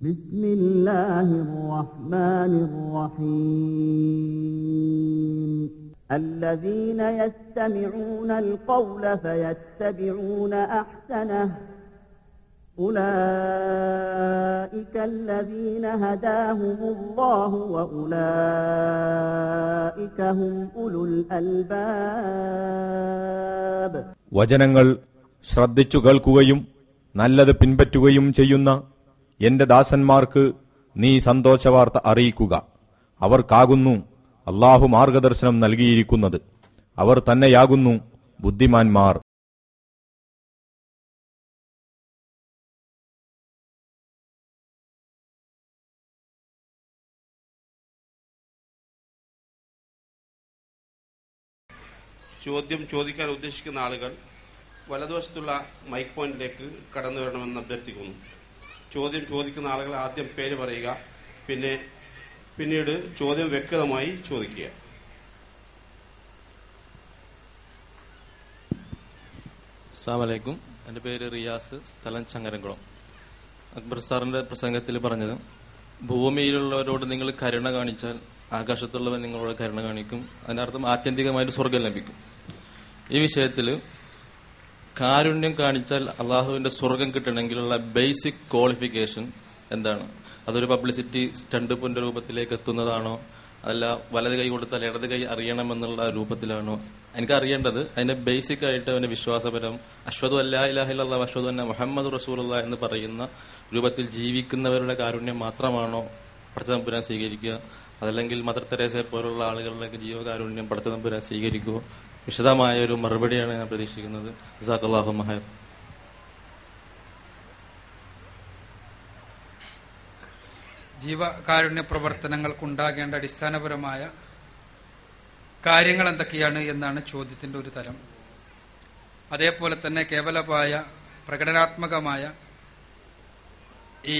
بسم الله الرحمن الرحيم الذين يستمعون القول فيتبعون أحسنه أولئك الذين هداهم الله وأولئك هم أولو الألباب വചനങ്ങൾ ശ്രദ്ധിച്ചു കേൾക്കുകയും നല്ലത് പിൻപറ്റുകയും ചെയ്യുന്ന എന്റെ ദാസന്മാർക്ക് നീ സന്തോഷവാർത്ത അറിയിക്കുക. അവർക്കാകുന്നു അള്ളാഹു മാർഗദർശനം നൽകിയിരിക്കുന്നത്. അവർ തന്നെയാകുന്നു ബുദ്ധിമാന്മാർ. ചോദ്യം ചോദിക്കാൻ ഉദ്ദേശിക്കുന്ന ആളുകൾ വലതുവശത്തുള്ള മൈക്ക് പോയിന്റിലേക്ക് കടന്നു വരണമെന്ന് അഭ്യർത്ഥിക്കുന്നു. ചോദ്യം ചോദിക്കുന്ന ആളുകൾ ആദ്യം പേര് പറയുക പിന്നെ പിന്നീട് ചോദ്യം വ്യക്തമായി ചോദിക്കുക. അസ്സാമലൈക്കും എന്റെ പേര് റിയാസ് സ്ഥലം ചങ്ങരംകുളം. അക്ബർ സാറിന്റെ പ്രസംഗത്തിൽ പറഞ്ഞത് ഭൂമിയിലുള്ളവരോട് നിങ്ങൾ കരുണ കാണിച്ചാൽ ആകാശത്തുള്ളവൻ നിങ്ങളോട് കരുണ കാണിക്കും. അതിനർത്ഥം ആത്യന്തികമായിട്ട് സ്വർഗം ലഭിക്കും. ഈ വിഷയത്തിൽ കാരുണ്യം കാണിച്ചാൽ അള്ളാഹുവിന്റെ സ്വർഗം കിട്ടണമെങ്കിലുള്ള ബേസിക് ക്വാളിഫിക്കേഷൻ എന്താണ്? അതൊരു പബ്ലിസിറ്റി സ്റ്റണ്ട് പുന്റെ രൂപത്തിലേക്ക് എത്തുന്നതാണോ? അല്ല വലത് കൈ കൊടുത്താൽ ഇടത് കൈ അറിയണമെന്നുള്ള രൂപത്തിലാണോ? എനിക്ക് അറിയേണ്ടത് അതിന്റെ ബേസിക് ആയിട്ട് അവന്റെ വിശ്വാസപരം അശ്വതു അല്ലാ ഇലാഹില്ല അശ്വതു അന്ന മുഹമ്മദ് റസൂലുള്ള എന്ന് പറയുന്ന രൂപത്തിൽ ജീവിക്കുന്നവരുടെ കാരുണ്യം മാത്രമാണോ പടച്ചതമ്പുരാൻ സ്വീകരിക്കുക? അതല്ലെങ്കിൽ മദർ തെരേസയെ പോലുള്ള ആളുകളിലേക്ക് ജീവകാരുണ്യം പടച്ചതമ്പുരാൻ സ്വീകരിക്കുമോ വിശദമായ ഒരു മറുപടിയാണ് ഞാൻ പ്രതീക്ഷിക്കുന്നത്. ജസാഖല്ലാഹു മഹർ ജീവകാരുണ്യ പ്രവർത്തനങ്ങൾക്കുണ്ടാകേണ്ട അടിസ്ഥാനപരമായ കാര്യങ്ങൾ എന്തൊക്കെയാണ് എന്നാണ് ചോദ്യത്തിന്റെ ഒരു തരം. അതേപോലെ തന്നെ കേവലമായ പ്രകടനാത്മകമായ ഈ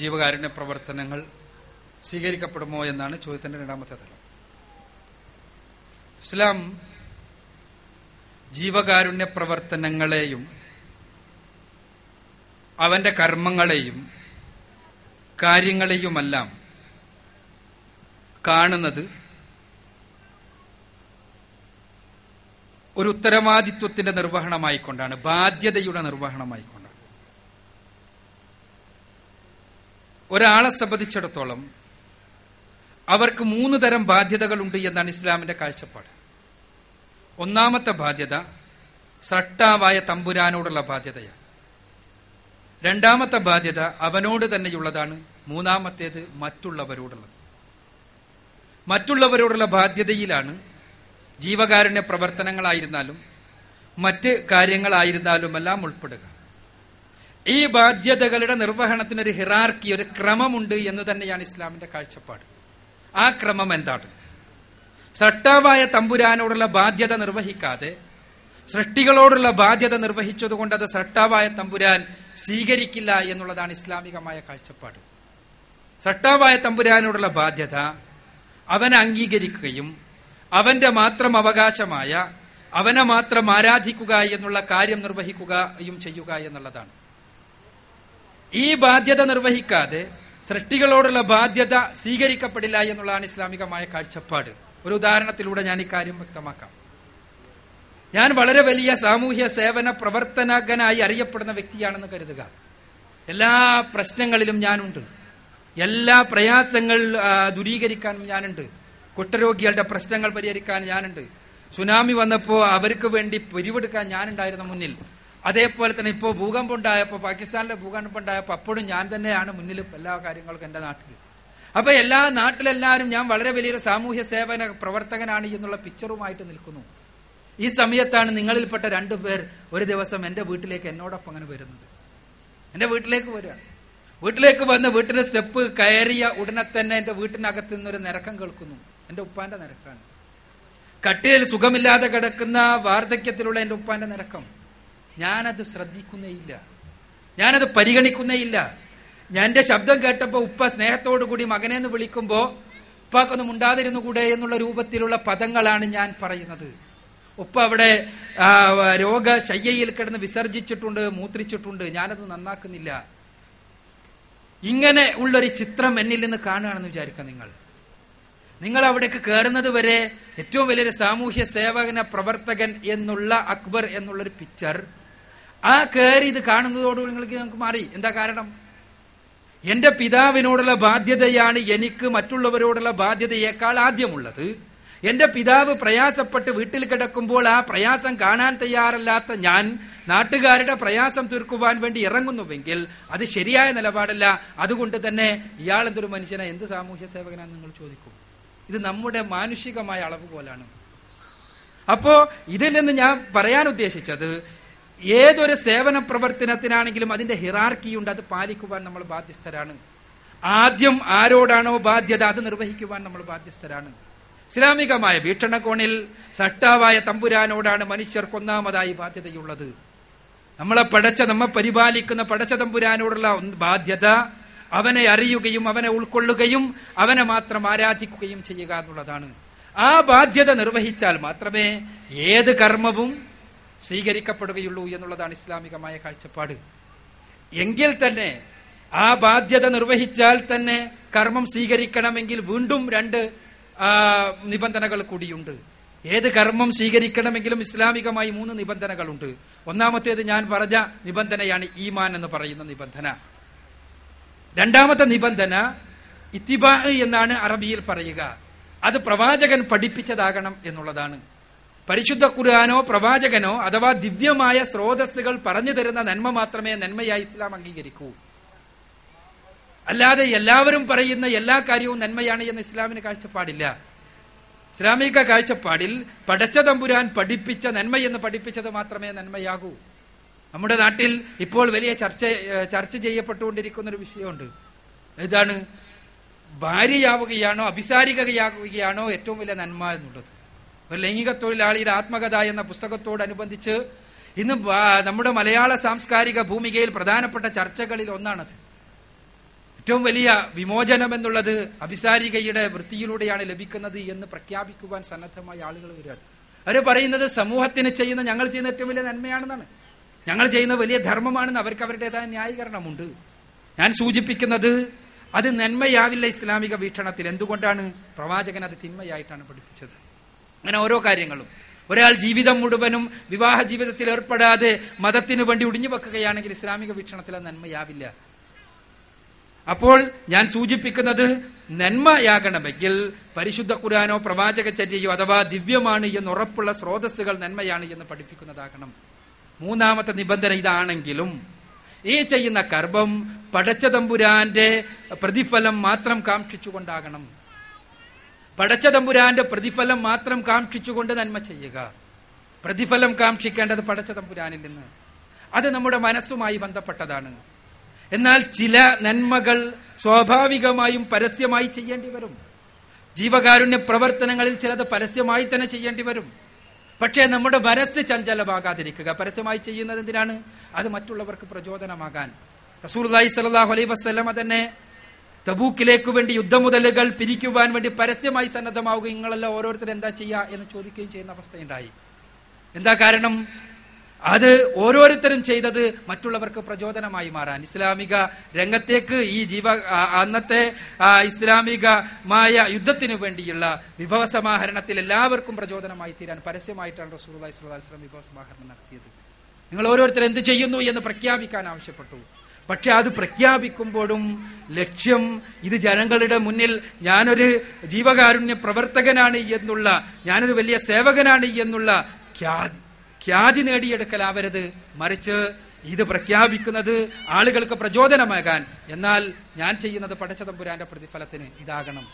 ജീവകാരുണ്യ പ്രവർത്തനങ്ങൾ സ്വീകരിക്കപ്പെടുമോ എന്നാണ് ചോദ്യത്തിന്റെ രണ്ടാമത്തെ തരം. ഇസ്ലാം ജീവകാരുണ്യ പ്രവർത്തനങ്ങളെയും അവന്റെ കർമ്മങ്ങളെയും കാര്യങ്ങളെയുമെല്ലാം കാണുന്നത് ഒരു ഉത്തരവാദിത്വത്തിന്റെ നിർവഹണമായിക്കൊണ്ടാണ് ബാധ്യതയുടെ നിർവഹണമായിക്കൊണ്ടാണ്. ഒരാളെ സംബന്ധിച്ചിടത്തോളം അവർക്ക് മൂന്ന് തരം ബാധ്യതകളുണ്ട് എന്നാണ് ഇസ്ലാമിന്റെ കാഴ്ചപ്പാട്. ഒന്നാമത്തെ ബാധ്യത സ്രട്ടാവായ തമ്പുരാനോടുള്ള ബാധ്യതയാണ്. രണ്ടാമത്തെ ബാധ്യത അവനോട് തന്നെയുള്ളതാണ്. മൂന്നാമത്തേത് മറ്റുള്ളവരോടുള്ളത്. മറ്റുള്ളവരോടുള്ള ബാധ്യതയിലാണ് ജീവകാരുണ്യ പ്രവർത്തനങ്ങളായിരുന്നാലും മറ്റ് കാര്യങ്ങളായിരുന്നാലും എല്ലാം ഉൾപ്പെടുക. ഈ ബാധ്യതകളുടെ നിർവഹണത്തിനൊരു ഹിറാർക്കി ഒരു ക്രമമുണ്ട് എന്ന് തന്നെയാണ് ഇസ്ലാമിന്റെ കാഴ്ചപ്പാട്. ആ ക്രമം എന്താണ്? സട്ടാവായ തമ്പുരാനോടുള്ള ബാധ്യത നിർവഹിക്കാതെ സൃഷ്ടികളോടുള്ള ബാധ്യത നിർവഹിച്ചതുകൊണ്ട് അത് സട്ടാവായ തമ്പുരാൻ സ്വീകരിക്കില്ല എന്നുള്ളതാണ് ഇസ്ലാമികമായ കാഴ്ചപ്പാട്. സട്ടാവായ തമ്പുരാനോടുള്ള ബാധ്യത അവനെ അംഗീകരിക്കുകയും അവന്റെ മാത്രം അവകാശമായ അവനെ മാത്രം ആരാധിക്കുക എന്നുള്ള കാര്യം നിർവഹിക്കുകയും ചെയ്യുക എന്നുള്ളതാണ്. ഈ ബാധ്യത നിർവഹിക്കാതെ സൃഷ്ടികളോടുള്ള ബാധ്യത സ്വീകരിക്കപ്പെടില്ല എന്നുള്ളതാണ് ഇസ്ലാമികമായ കാഴ്ചപ്പാട്. ഒരു ഉദാഹരണത്തിലൂടെ ഞാൻ ഇക്കാര്യം കാര്യം വ്യക്തമാക്കാം. ഞാൻ വളരെ വലിയ സാമൂഹ്യ സേവന പ്രവർത്തനകനായി അറിയപ്പെടുന്ന വ്യക്തിയാണെന്ന് കരുതുക. എല്ലാ പ്രശ്നങ്ങളിലും ഞാനുണ്ട്. എല്ലാ പ്രയാസങ്ങൾ ദുരീകരിക്കാനും ഞാനുണ്ട്. കുട്ടരോഗികളുടെ പ്രശ്നങ്ങൾ പരിഹരിക്കാൻ ഞാനുണ്ട്. സുനാമി വന്നപ്പോൾ അവർക്ക് വേണ്ടി പിരിവെടുക്കാൻ ഞാനുണ്ടായിരുന്നു മുന്നിൽ അതേപോലെ തന്നെ ഇപ്പോൾ ഭൂകമ്പം ഉണ്ടായപ്പോൾ പാകിസ്ഥാനിലെ ഭൂകമ്പം ഉണ്ടായപ്പോൾ അപ്പോഴും ഞാൻ തന്നെയാണ് മുന്നിൽ എല്ലാ കാര്യങ്ങൾക്കും എന്റെ നാട്ടിൽ അപ്പൊ എല്ലാ നാട്ടിലെല്ലാവരും ഞാൻ വളരെ വലിയൊരു സാമൂഹ്യ സേവന പ്രവർത്തകനാണ് എന്നുള്ള പിക്ചറുമായിട്ട് നിൽക്കുന്നു. ഈ സമയത്താണ് നിങ്ങളിൽപ്പെട്ട രണ്ടു പേർ ഒരു ദിവസം എന്റെ വീട്ടിലേക്ക് എന്നോടൊപ്പം അങ്ങനെ വരുന്നത്. എന്റെ വീട്ടിലേക്ക് വരികയാണ്. വീട്ടിലേക്ക് വന്ന് വീട്ടിന്റെ സ്റ്റെപ്പ് കയറിയ ഉടനെ തന്നെ എന്റെ വീട്ടിനകത്ത് നിന്നൊരു നിരക്കം കേൾക്കുന്നു. എന്റെ ഉപ്പാന്റെ നിരക്കാണ്. കട്ടിയിൽ സുഖമില്ലാതെ കിടക്കുന്ന വാർദ്ധക്യത്തിലുള്ള എന്റെ ഉപ്പാന്റെ നിരക്കം. ഞാനത് ശ്രദ്ധിക്കുന്നേയില്ല. ഞാനത് പരിഗണിക്കുന്നേയില്ല. ഞാൻ എന്റെ ശബ്ദം കേട്ടപ്പോ ഉപ്പ സ്നേഹത്തോടു കൂടി മകനെ എന്ന് വിളിക്കുമ്പോ ഉപ്പാക്കൊന്നും ഉണ്ടാതിരുന്നു കൂടെ എന്നുള്ള രൂപത്തിലുള്ള പദങ്ങളാണ് ഞാൻ പറയുന്നത്. ഉപ്പ അവിടെ രോഗ രോഗശയ്യയിൽ കിടന്ന് വിസർജിച്ചിട്ടുണ്ട് മൂത്രിച്ചിട്ടുണ്ട്. ഞാനത് നന്നാക്കുന്നില്ല. ഇങ്ങനെ ഉള്ളൊരു ചിത്രം എന്നിൽ നിന്ന് കാണുകയാണെന്ന് വിചാരിക്കുക നിങ്ങൾ. നിങ്ങൾ അവിടേക്ക് കയറുന്നത് വരെ ഏറ്റവും വലിയൊരു സാമൂഹ്യ സേവകന പ്രവർത്തകൻ എന്നുള്ള അക്ബർ എന്നുള്ളൊരു പിക്ചർ ആ കയറി ഇത് കാണുന്നതോടുകൂടി നിങ്ങൾക്ക് നമുക്ക് മാറി. എന്താ കാരണം? എന്റെ പിതാവിനോടുള്ള ബാധ്യതയാണ് എനിക്ക് മറ്റുള്ളവരോടുള്ള ബാധ്യതയേക്കാൾ ആദ്യമുള്ളത്. എന്റെ പിതാവ് പ്രയാസപ്പെട്ട് വീട്ടിൽ കിടക്കുമ്പോൾ ആ പ്രയാസം കാണാൻ തയ്യാറല്ലാത്ത ഞാൻ നാട്ടുകാരുടെ പ്രയാസം തീർക്കുവാൻ വേണ്ടി ഇറങ്ങുന്നുവെങ്കിൽ അത് ശരിയായ നിലപാടല്ല. അതുകൊണ്ട് തന്നെ ഇയാൾ എന്തൊരു മനുഷ്യനാ? എന്ത് സാമൂഹ്യ സേവകനാന്ന് നിങ്ങൾ ചോദിക്കും. ഇത് നമ്മുടെ മാനുഷികമായ അളവ് പോലാണ്. അപ്പോ ഇതിൽ നിന്ന് ഞാൻ പറയാൻ ഉദ്ദേശിച്ചത് ഏതൊരു സേവന പ്രവർത്തനത്തിനാണെങ്കിലും അതിന്റെ ഹിറാർക്കിയുണ്ട് അത് പാലിക്കുവാൻ നമ്മൾ ബാധ്യസ്ഥരാണ്. ആദ്യം ആരോടാണോ ബാധ്യത അത് നിർവഹിക്കുവാൻ നമ്മൾ ബാധ്യസ്ഥരാണ്. ഇസ്ലാമികമായ വീക്ഷണകോണിൽ സട്ടാവായ തമ്പുരാനോടാണ് മനുഷ്യർക്ക് ഒന്നാമതായി ബാധ്യതയുള്ളത്. നമ്മളെ പടച്ച നമ്മെ പരിപാലിക്കുന്ന പടച്ച തമ്പുരാനോടുള്ള ബാധ്യത അവനെ അറിയുകയും അവനെ ഉൾക്കൊള്ളുകയും അവനെ മാത്രം ആരാധിക്കുകയും ചെയ്യുക എന്നുള്ളതാണ്. ആ ബാധ്യത നിർവഹിച്ചാൽ മാത്രമേ ഏത് കർമ്മവും സ്വീകരിക്കപ്പെടുകയുള്ളൂ എന്നുള്ളതാണ് ഇസ്ലാമികമായ കാഴ്ചപ്പാട്. എങ്കിൽ തന്നെ ആ ബാധ്യത നിർവഹിച്ചാൽ തന്നെ കർമ്മം സ്വീകരിക്കണമെങ്കിൽ വീണ്ടും രണ്ട് നിബന്ധനകൾ കൂടിയുണ്ട്. ഏത് കർമ്മം സ്വീകരിക്കണമെങ്കിലും ഇസ്ലാമികമായി മൂന്ന് നിബന്ധനകളുണ്ട്. ഒന്നാമത്തേത് ഞാൻ പറഞ്ഞ നിബന്ധനയാണ് ഈമാൻ എന്ന് പറയുന്ന നിബന്ധന. രണ്ടാമത്തെ നിബന്ധന ഇത്തിബാ എന്നാണ് അറബിയിൽ പറയുക. അത് പ്രവാചകൻ പഠിപ്പിച്ചതാകണം എന്നുള്ളതാണ്. പരിശുദ്ധ ഖുർആാനോ പ്രവാചകനോ അഥവാ ദിവ്യമായ സ്രോതസ്സുകൾ പറഞ്ഞു തരുന്ന നന്മ മാത്രമേ നന്മയായി ഇസ്ലാം അംഗീകരിക്കൂ. അല്ലാതെ എല്ലാവരും പറയുന്ന എല്ലാ കാര്യവും നന്മയാണ് എന്ന് ഇസ്ലാമിന് കാഴ്ചപ്പാടില്ല. ഇസ്ലാമിക കാഴ്ചപ്പാടിൽ പടച്ച തമ്പുരാൻ പഠിപ്പിച്ച നന്മയെന്ന് പഠിപ്പിച്ചത് മാത്രമേ നന്മയാകൂ. നമ്മുടെ നാട്ടിൽ ഇപ്പോൾ വലിയ ചർച്ച ചർച്ച ചെയ്യപ്പെട്ടുകൊണ്ടിരിക്കുന്ന ഒരു വിഷയമുണ്ട്. ഇതാണ് ഭാര്യയാവുകയാണോ അഭിസാരികയാകുകയാണോ ഏറ്റവും വലിയ നന്മ എന്നുള്ളത്. ഒരു ലൈംഗിക തൊഴിലാളിയുടെ ആത്മകഥ എന്ന പുസ്തകത്തോടനുബന്ധിച്ച് ഇന്ന് നമ്മുടെ മലയാള സാംസ്കാരിക ഭൂമികയിൽ പ്രധാനപ്പെട്ട ചർച്ചകളിൽ ഒന്നാണത്. ഏറ്റവും വലിയ വിമോചനം എന്നുള്ളത് അഭിസാരികയുടെ വൃത്തിയിലൂടെയാണ് ലഭിക്കുന്നത് എന്ന് പ്രഖ്യാപിക്കുവാൻ സന്നദ്ധമായ ആളുകൾ വരികയാണ്. അവർ പറയുന്നത് സമൂഹത്തിന് ചെയ്യുന്ന ഞങ്ങൾ ചെയ്യുന്ന ഏറ്റവും വലിയ നന്മയാണെന്നാണ്. ഞങ്ങൾ ചെയ്യുന്ന വലിയ ധർമ്മമാണെന്ന് അവർക്ക് അവരുടേതായ ന്യായീകരണമുണ്ട്. ഞാൻ സൂചിപ്പിക്കുന്നത് അത് നന്മയാവില്ല ഇസ്ലാമിക വീക്ഷണത്തിൽ. എന്തുകൊണ്ടാണ് പ്രവാചകൻ അത് തിന്മയായിട്ടാണ് പഠിപ്പിച്ചത്? അങ്ങനെ ഓരോ കാര്യങ്ങളും. ഒരാൾ ജീവിതം മുഴുവനും വിവാഹ ജീവിതത്തിൽ ഏർപ്പെടാതെ മതത്തിനു വേണ്ടി ഒടിഞ്ഞു വെക്കുകയാണെങ്കിൽ ഇസ്ലാമിക വീക്ഷണത്തിൽ നന്മയാവില്ല. അപ്പോൾ ഞാൻ സൂചിപ്പിക്കുന്നത് നന്മയാകണമെങ്കിൽ പരിശുദ്ധ ഖുരാനോ പ്രവാചക ചര്യയോ അഥവാ ദിവ്യമാണ് എന്ന് ഉറപ്പുള്ള സ്രോതസ്സുകൾ നന്മയാണ് എന്ന് പഠിപ്പിക്കുന്നതാകണം. മൂന്നാമത്തെ നിബന്ധന ഇതാണെങ്കിലും ഈ ചെയ്യുന്ന കർമ്മം പടച്ചതമ്പുരാന്റെ പ്രതിഫലം മാത്രം കാക്ഷിച്ചുകൊണ്ടാകണം. പടച്ചതമ്പുരാന്റെ പ്രതിഫലം മാത്രം കാക്ഷിച്ചുകൊണ്ട് നന്മ ചെയ്യുക. പ്രതിഫലം കാക്ഷിക്കേണ്ടത് പടച്ച തമ്പുരാനിൽ നിന്ന്. അത് നമ്മുടെ മനസ്സുമായി ബന്ധപ്പെട്ടതാണ്. എന്നാൽ ചില നന്മകൾ സ്വാഭാവികമായും പരസ്യമായി ചെയ്യേണ്ടി വരും. ജീവകാരുണ്യ പ്രവർത്തനങ്ങളിൽ ചിലത് പരസ്യമായി തന്നെ ചെയ്യേണ്ടി വരും. പക്ഷേ നമ്മുടെ മനസ്സ് ചഞ്ചലമാകാതിരിക്കുക. പരസ്യമായി ചെയ്യുന്നത് എന്തിനാണ്? അത് മറ്റുള്ളവർക്ക് പ്രചോദനമാകാൻ. റസൂർ അലൈഹി അലൈ വസ്ലമ തന്നെ തബൂക്കിലേക്ക് വേണ്ടി യുദ്ധമുതലുകൾ പിരിക്കുവാൻ വേണ്ടി പരസ്യമായി സന്നദ്ധമാവുക നിങ്ങളെല്ലാം ഓരോരുത്തർ എന്താ ചെയ്യുക എന്ന് ചോദിക്കുകയും ചെയ്യുന്ന അവസ്ഥയുണ്ടായി. എന്താ കാരണം? അത് ഓരോരുത്തരും ചെയ്തത് മറ്റുള്ളവർക്ക് പ്രചോദനമായി മാറാൻ. ഇസ്ലാമിക രംഗത്തേക്ക് ഈ ജീവ അന്നത്തെ ഇസ്ലാമികമായ യുദ്ധത്തിനു വേണ്ടിയുള്ള വിഭവ സമാഹരണത്തിൽ എല്ലാവർക്കും പ്രചോദനമായി തീരാൻ പരസ്യമായിട്ടാണ് റസൂൽ സ്വലാം വിഭവ സമാഹരണം നടത്തിയത്. നിങ്ങൾ ഓരോരുത്തർ എന്ത് ചെയ്യുന്നു എന്ന് പ്രഖ്യാപിക്കാൻ ആവശ്യപ്പെട്ടു. പക്ഷെ അത് പ്രഖ്യാപിക്കുമ്പോഴും ലക്ഷ്യം ഇത് ജനങ്ങളുടെ മുന്നിൽ ഞാനൊരു ജീവകാരുണ്യ പ്രവർത്തകനാണ് എന്നുള്ള ഞാനൊരു വലിയ സേവകനാണ് എന്നുള്ള ഖ്യാതി നേടിയെടുക്കലാവരുത്. മറിച്ച് ഇത് പ്രഖ്യാപിക്കുന്നത് ആളുകൾക്ക് പ്രചോദനമാകാൻ. എന്നാൽ ഞാൻ ചെയ്യുന്നത് പടച്ചതമ്പുരാന്റെ പ്രതിഫലത്തിന് ഇതാകണം.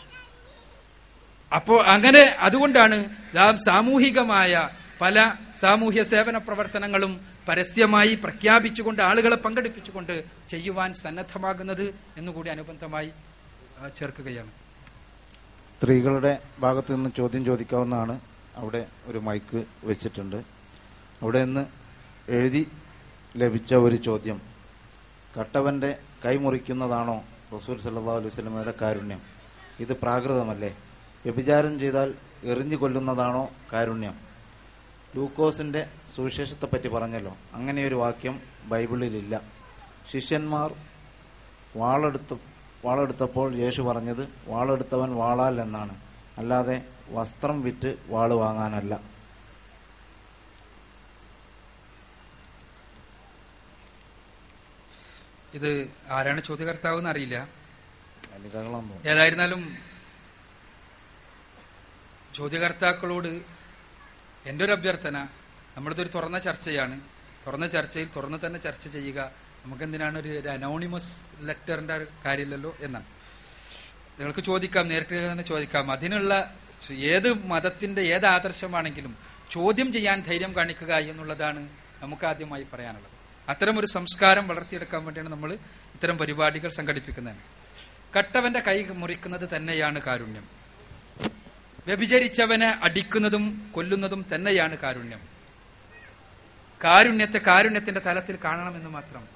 അപ്പോ അങ്ങനെ അതുകൊണ്ടാണ് നാം സാമൂഹികമായ പല സാമൂഹ്യ സേവന പ്രവർത്തനങ്ങളും പരസ്യമായി പ്രഖ്യാപിച്ചുകൊണ്ട് ആളുകളെ പങ്കെടുപ്പിച്ചുകൊണ്ട് ചെയ്യുവാൻ സന്നദ്ധമാകുന്നത് എന്നുകൂടി അനുബന്ധമായി ചേർക്കുകയാണ്. സ്ത്രീകളുടെ ഭാഗത്തു നിന്ന് ചോദ്യം ചോദിക്കാവുന്നതാണ്. അവിടെ ഒരു മൈക്ക് വെച്ചിട്ടുണ്ട്. അവിടെ നിന്ന് എഴുതി ലഭിച്ച ഒരു ചോദ്യം. കട്ടവന്റെ കൈമുറിക്കുന്നതാണോ റസൂൽ സല്ലാ അലൈഹി കാരുണ്യം? ഇത് പ്രാകൃതമല്ലേ? വ്യഭിചാരം ചെയ്താൽ എറിഞ്ഞു കൊല്ലുന്നതാണോ കാരുണ്യം? ലൂക്കോസിന്റെ സുവിശേഷത്തെ പറ്റി പറഞ്ഞല്ലോ. അങ്ങനെ ഒരു വാക്യം ബൈബിളിലില്ല. ശിഷ്യന്മാർ വാളെടുത്ത് വാളെടുത്തപ്പോൾ യേശു പറഞ്ഞത് വാളെടുത്തവൻ വാളാൽ എന്നാണ്. അല്ലാതെ വസ്ത്രം വിറ്റ് വാൾ വാങ്ങാനല്ല. ഇത് ആരാണ് ചോദ്യകർത്താവ് അറിയില്ല ഏതായിരുന്നാലും ചോദ്യകർത്താക്കളോട് എന്റെ ഒരു അഭ്യർത്ഥന നമ്മളിതൊരു തുറന്ന ചർച്ചയാണ്. തുറന്ന ചർച്ചയിൽ തുറന്ന് തന്നെ ചർച്ച ചെയ്യുക നമുക്കെന്തിനാണ് ഒരു ഒരു അനോണിമസ് ലെറ്ററിന്റെ ഒരു കാര്യമില്ലല്ലോ എന്നാണ്. നിങ്ങൾക്ക് ചോദിക്കാം നേരിട്ട് തന്നെ ചോദിക്കാം. അതിനുള്ള ഏത് മതത്തിന്റെ ഏത് ആദർശമാണെങ്കിലും ചോദ്യം ചെയ്യാൻ ധൈര്യം കാണിക്കുക എന്നുള്ളതാണ് നമുക്ക് ആദ്യമായി പറയാനുള്ളത്. അത്തരം ഒരു സംസ്കാരം വളർത്തിയെടുക്കാൻ വേണ്ടിയാണ് നമ്മൾ ഇത്തരം പരിപാടികൾ സംഘടിപ്പിക്കുന്നത് കട്ടവന്റെ കൈ മുറിക്കുന്നത് തന്നെയാണ് കാരുണ്യം. വ്യഭിചരിച്ചവനെ അടിക്കുന്നതും കൊല്ലുന്നതും തന്നെയാണ് കാരുണ്യം. കാരുണ്യത്തെ കാരുണ്യത്തിന്റെ തലത്തിൽ കാണണമെന്ന് മാത്രം.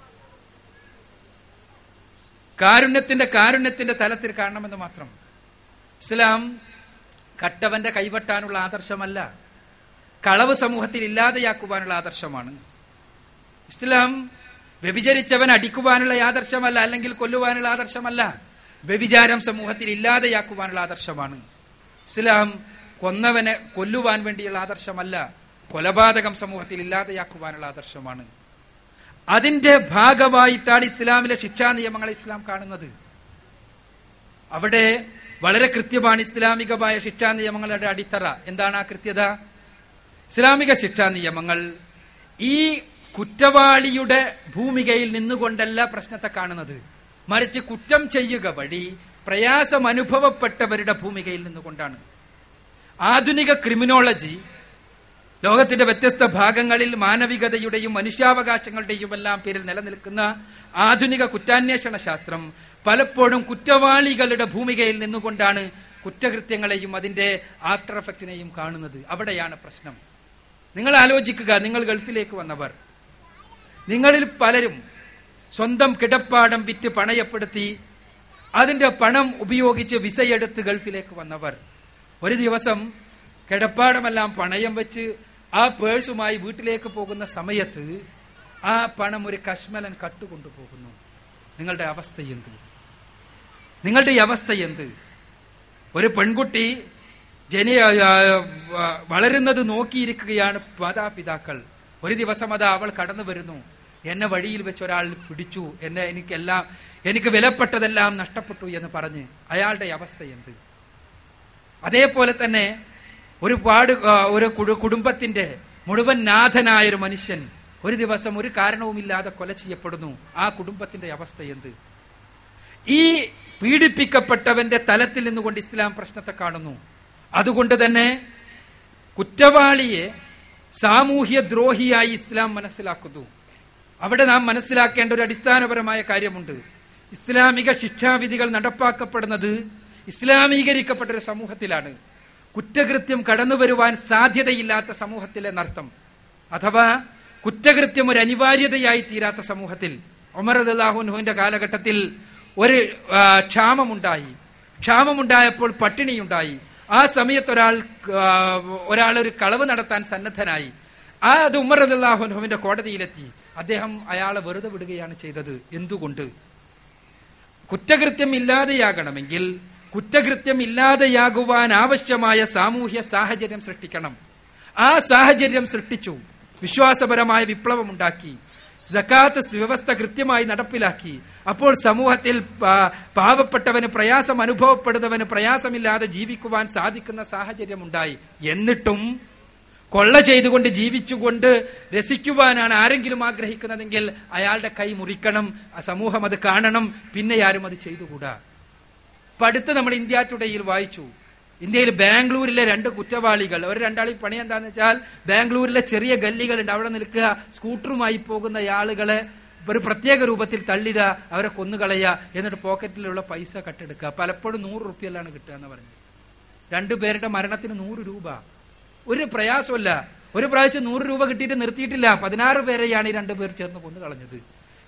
കാരുണ്യത്തിന്റെ കാരുണ്യത്തിന്റെ തലത്തിൽ കാണണമെന്ന് മാത്രം. ഇസ്ലാം കട്ടവന്റെ കൈവട്ടാനുള്ള ആദർശമല്ല കളവ് സമൂഹത്തിൽ ഇല്ലാതെയാക്കുവാനുള്ള ആദർശമാണ്. ഇസ്ലാം വ്യഭിചരിച്ചവൻ അടിക്കുവാനുള്ള ആദർശമല്ല അല്ലെങ്കിൽ കൊല്ലുവാനുള്ള ആദർശമല്ല വ്യഭിചാരം സമൂഹത്തിൽ ഇല്ലാതെയാക്കുവാനുള്ള ആദർശമാണ്. ഇസ്ലാം കൊന്നവനെ കൊല്ലുവാൻ വേണ്ടിയുള്ള ആദർശമല്ല കൊലപാതകം സമൂഹത്തിൽ ഇല്ലാതെയാക്കുവാനുള്ള ആദർശമാണ്. അതിന്റെ ഭാഗമായിട്ടാണ് ഇസ്ലാമിലെ ശിക്ഷാ നിയമങ്ങളെ ഇസ്ലാം കാണുന്നത്. അവിടെ വളരെ കൃത്യമാണ് ഇസ്ലാമികമായ ശിക്ഷാ നിയമങ്ങളുടെ അടിത്തറ. എന്താണ് ആ കൃത്യത? ഇസ്ലാമിക ശിക്ഷാ നിയമങ്ങൾ ഈ കുറ്റവാളിയുടെ ഭൂമികയിൽ നിന്നുകൊണ്ടല്ല പ്രശ്നത്തെ കാണുന്നത്. മറിച്ച് കുറ്റം ചെയ്യുക വഴി പ്രയാസം അനുഭവപ്പെട്ടവരുടെ ഭൂമികയിൽ നിന്നുകൊണ്ടാണ്. ആധുനിക ക്രിമിനോളജി ലോകത്തിന്റെ വ്യത്യസ്ത ഭാഗങ്ങളിൽ മാനവികതയുടെയും മനുഷ്യാവകാശങ്ങളുടെയും എല്ലാം പേരിൽ നിലനിൽക്കുന്ന ആധുനിക കുറ്റാന്വേഷണ ശാസ്ത്രം പലപ്പോഴും കുറ്റവാളികളുടെ ഭൂമികയിൽ നിന്നുകൊണ്ടാണ് കുറ്റകൃത്യങ്ങളെയും അതിന്റെ ആഫ്റ്റർ എഫക്റ്റിനെയും കാണുന്നത്. അവിടെയാണ് പ്രശ്നം. നിങ്ങൾ ആലോചിക്കുക നിങ്ങൾ ഗൾഫിലേക്ക് വന്നവർ. നിങ്ങളിൽ പലരും സ്വന്തം കിടപ്പാടം വിറ്റ് പണയപ്പെടുത്തി അതിന്റെ പണം ഉപയോഗിച്ച് വിസയെടുത്ത് ഗൾഫിലേക്ക് വന്നവർ. ഒരു ദിവസം കിടപ്പാടമെല്ലാം പണയം വെച്ച് ആ പേഴ്സുമായി വീട്ടിലേക്ക് പോകുന്ന സമയത്ത് ആ പണം ഒരു കശ്മലൻ കട്ടുകൊണ്ടുപോകുന്നു. നിങ്ങളുടെ അവസ്ഥ എന്ത്? നിങ്ങളുടെ ഈ അവസ്ഥ എന്ത്? ഒരു പെൺകുട്ടി ജനി ആ, ആ, വളരുന്നത് നോക്കിയിരിക്കുകയാണ് മാതാപിതാക്കൾ. ഒരു ദിവസം അത് അവൾ കടന്നു വരുന്നു. എന്നെ വഴിയിൽ വെച്ച് ഒരാൾ പിടിച്ചു. എന്നെ എനിക്കെല്ലാം എനിക്ക് വിലപ്പെട്ടതെല്ലാം നഷ്ടപ്പെട്ടു എന്ന് പറഞ്ഞ് അയാളുടെ അവസ്ഥ എന്ത്? അതേപോലെ തന്നെ ഒരു പാട് ആ, ഒരു കുടുംബത്തിന്റെ മുഴുവൻ നാഥനായ ഒരു മനുഷ്യൻ ഒരു ദിവസം ഒരു കാരണവുമില്ലാതെ കൊല ചെയ്യപ്പെടുന്നു. ആ കുടുംബത്തിന്റെ അവസ്ഥ എന്ത്? ഈ പീഡിപ്പിക്കപ്പെട്ടവന്റെ തലത്തിൽ നിന്നുകൊണ്ട് ഇസ്ലാം പ്രശ്നത്തെ കാണുന്നു. അതുകൊണ്ട് തന്നെ കുറ്റവാളിയെ സാമൂഹ്യ ദ്രോഹിയായി ഇസ്ലാം മനസ്സിലാക്കുന്നു. അവിടെ നാം മനസ്സിലാക്കേണ്ട ഒരു അടിസ്ഥാനപരമായ കാര്യമുണ്ട്. ഇസ്ലാമിക ശിക്ഷാവിധികൾ നടപ്പാക്കപ്പെടുന്നത് ഇസ്ലാമീകരിക്കപ്പെട്ട ഒരു സമൂഹത്തിലാണ്. കുറ്റകൃത്യം കടന്നു വരുവാൻ സാധ്യതയില്ലാത്ത സമൂഹത്തിലെന്നർത്ഥം അഥവാ കുറ്റകൃത്യം ഒരു അനിവാര്യതയായി തീരാത്ത സമൂഹത്തിൽ ഒമർ അള്ളാഹുനുവിന്റെ കാലഘട്ടത്തിൽ ഒരു ക്ഷാമമുണ്ടായി. ക്ഷാമമുണ്ടായപ്പോൾ പട്ടിണിയുണ്ടായി. ആ സമയത്ത് ഒരാൾ ഒരാൾ ഒരു കളവ് നടത്താൻ സന്നദ്ധനായി. ആ അത് ഉമർ അള്ളാഹുനുവിന്റെ കോടതിയിലെത്തി. അദ്ദേഹം അയാളെ വെറുതെ വിടുകയാണ് ചെയ്തത്. എന്തുകൊണ്ട്? കുറ്റകൃത്യം ഇല്ലാതെയാകണമെങ്കിൽ കുറ്റകൃത്യം ഇല്ലാതെയാകുവാൻ ആവശ്യമായ സാമൂഹ്യ സാഹചര്യം സൃഷ്ടിക്കണം. ആ സാഹചര്യം സൃഷ്ടിച്ചു. വിശ്വാസപരമായ വിപ്ലവം ഉണ്ടാക്കി ജക്കാത്ത് വ്യവസ്ഥ കൃത്യമായി നടപ്പിലാക്കി. അപ്പോൾ സമൂഹത്തിൽ പാവപ്പെട്ടവന് പ്രയാസം അനുഭവപ്പെടുന്നവന് പ്രയാസമില്ലാതെ ജീവിക്കുവാൻ സാധിക്കുന്ന സാഹചര്യം ഉണ്ടായി എന്നിട്ടും കൊള്ള ചെയ്തുകൊണ്ട് ജീവിച്ചുകൊണ്ട് രസിക്കുവാനാണ് ആരെങ്കിലും ആഗ്രഹിക്കുന്നതെങ്കിൽ അയാളുടെ കൈ മുറിക്കണം സമൂഹം അത് കാണണം പിന്നെ ആരും അത് ചെയ്തുകൂടാ. ഇപ്പൊ അടുത്ത് നമ്മൾ ഇന്ത്യ ടുഡേയിൽ വായിച്ചു. ഇന്ത്യയിൽ ബാംഗ്ലൂരിലെ രണ്ട് കുറ്റവാളികൾ. ഒരു രണ്ടാളി പണി എന്താന്ന് വെച്ചാൽ ബാംഗ്ലൂരിലെ ചെറിയ ഗല്ലികളുണ്ട്. അവിടെ നിൽക്കുക സ്കൂട്ടറുമായി പോകുന്ന ആളുകളെ ഒരു പ്രത്യേക രൂപത്തിൽ തള്ളിടുക അവരെ കൊന്നുകളയുക എന്നിട്ട് പോക്കറ്റിലുള്ള പൈസ കട്ടെടുക്കുക. പലപ്പോഴും നൂറ് റുപ്യല്ലാണ് കിട്ടുക എന്ന് പറഞ്ഞു രണ്ടുപേരുടെ മരണത്തിന് നൂറ് രൂപ. ഒരു പ്രയാസമല്ല. ഒരു പ്രാവശ്യം നൂറ് രൂപ കിട്ടിയിട്ട് നിർത്തിയിട്ടില്ല. പതിനാറ് പേരെയാണ് ഈ രണ്ടുപേർ ചേർന്ന് കൊന്നു കളഞ്ഞത്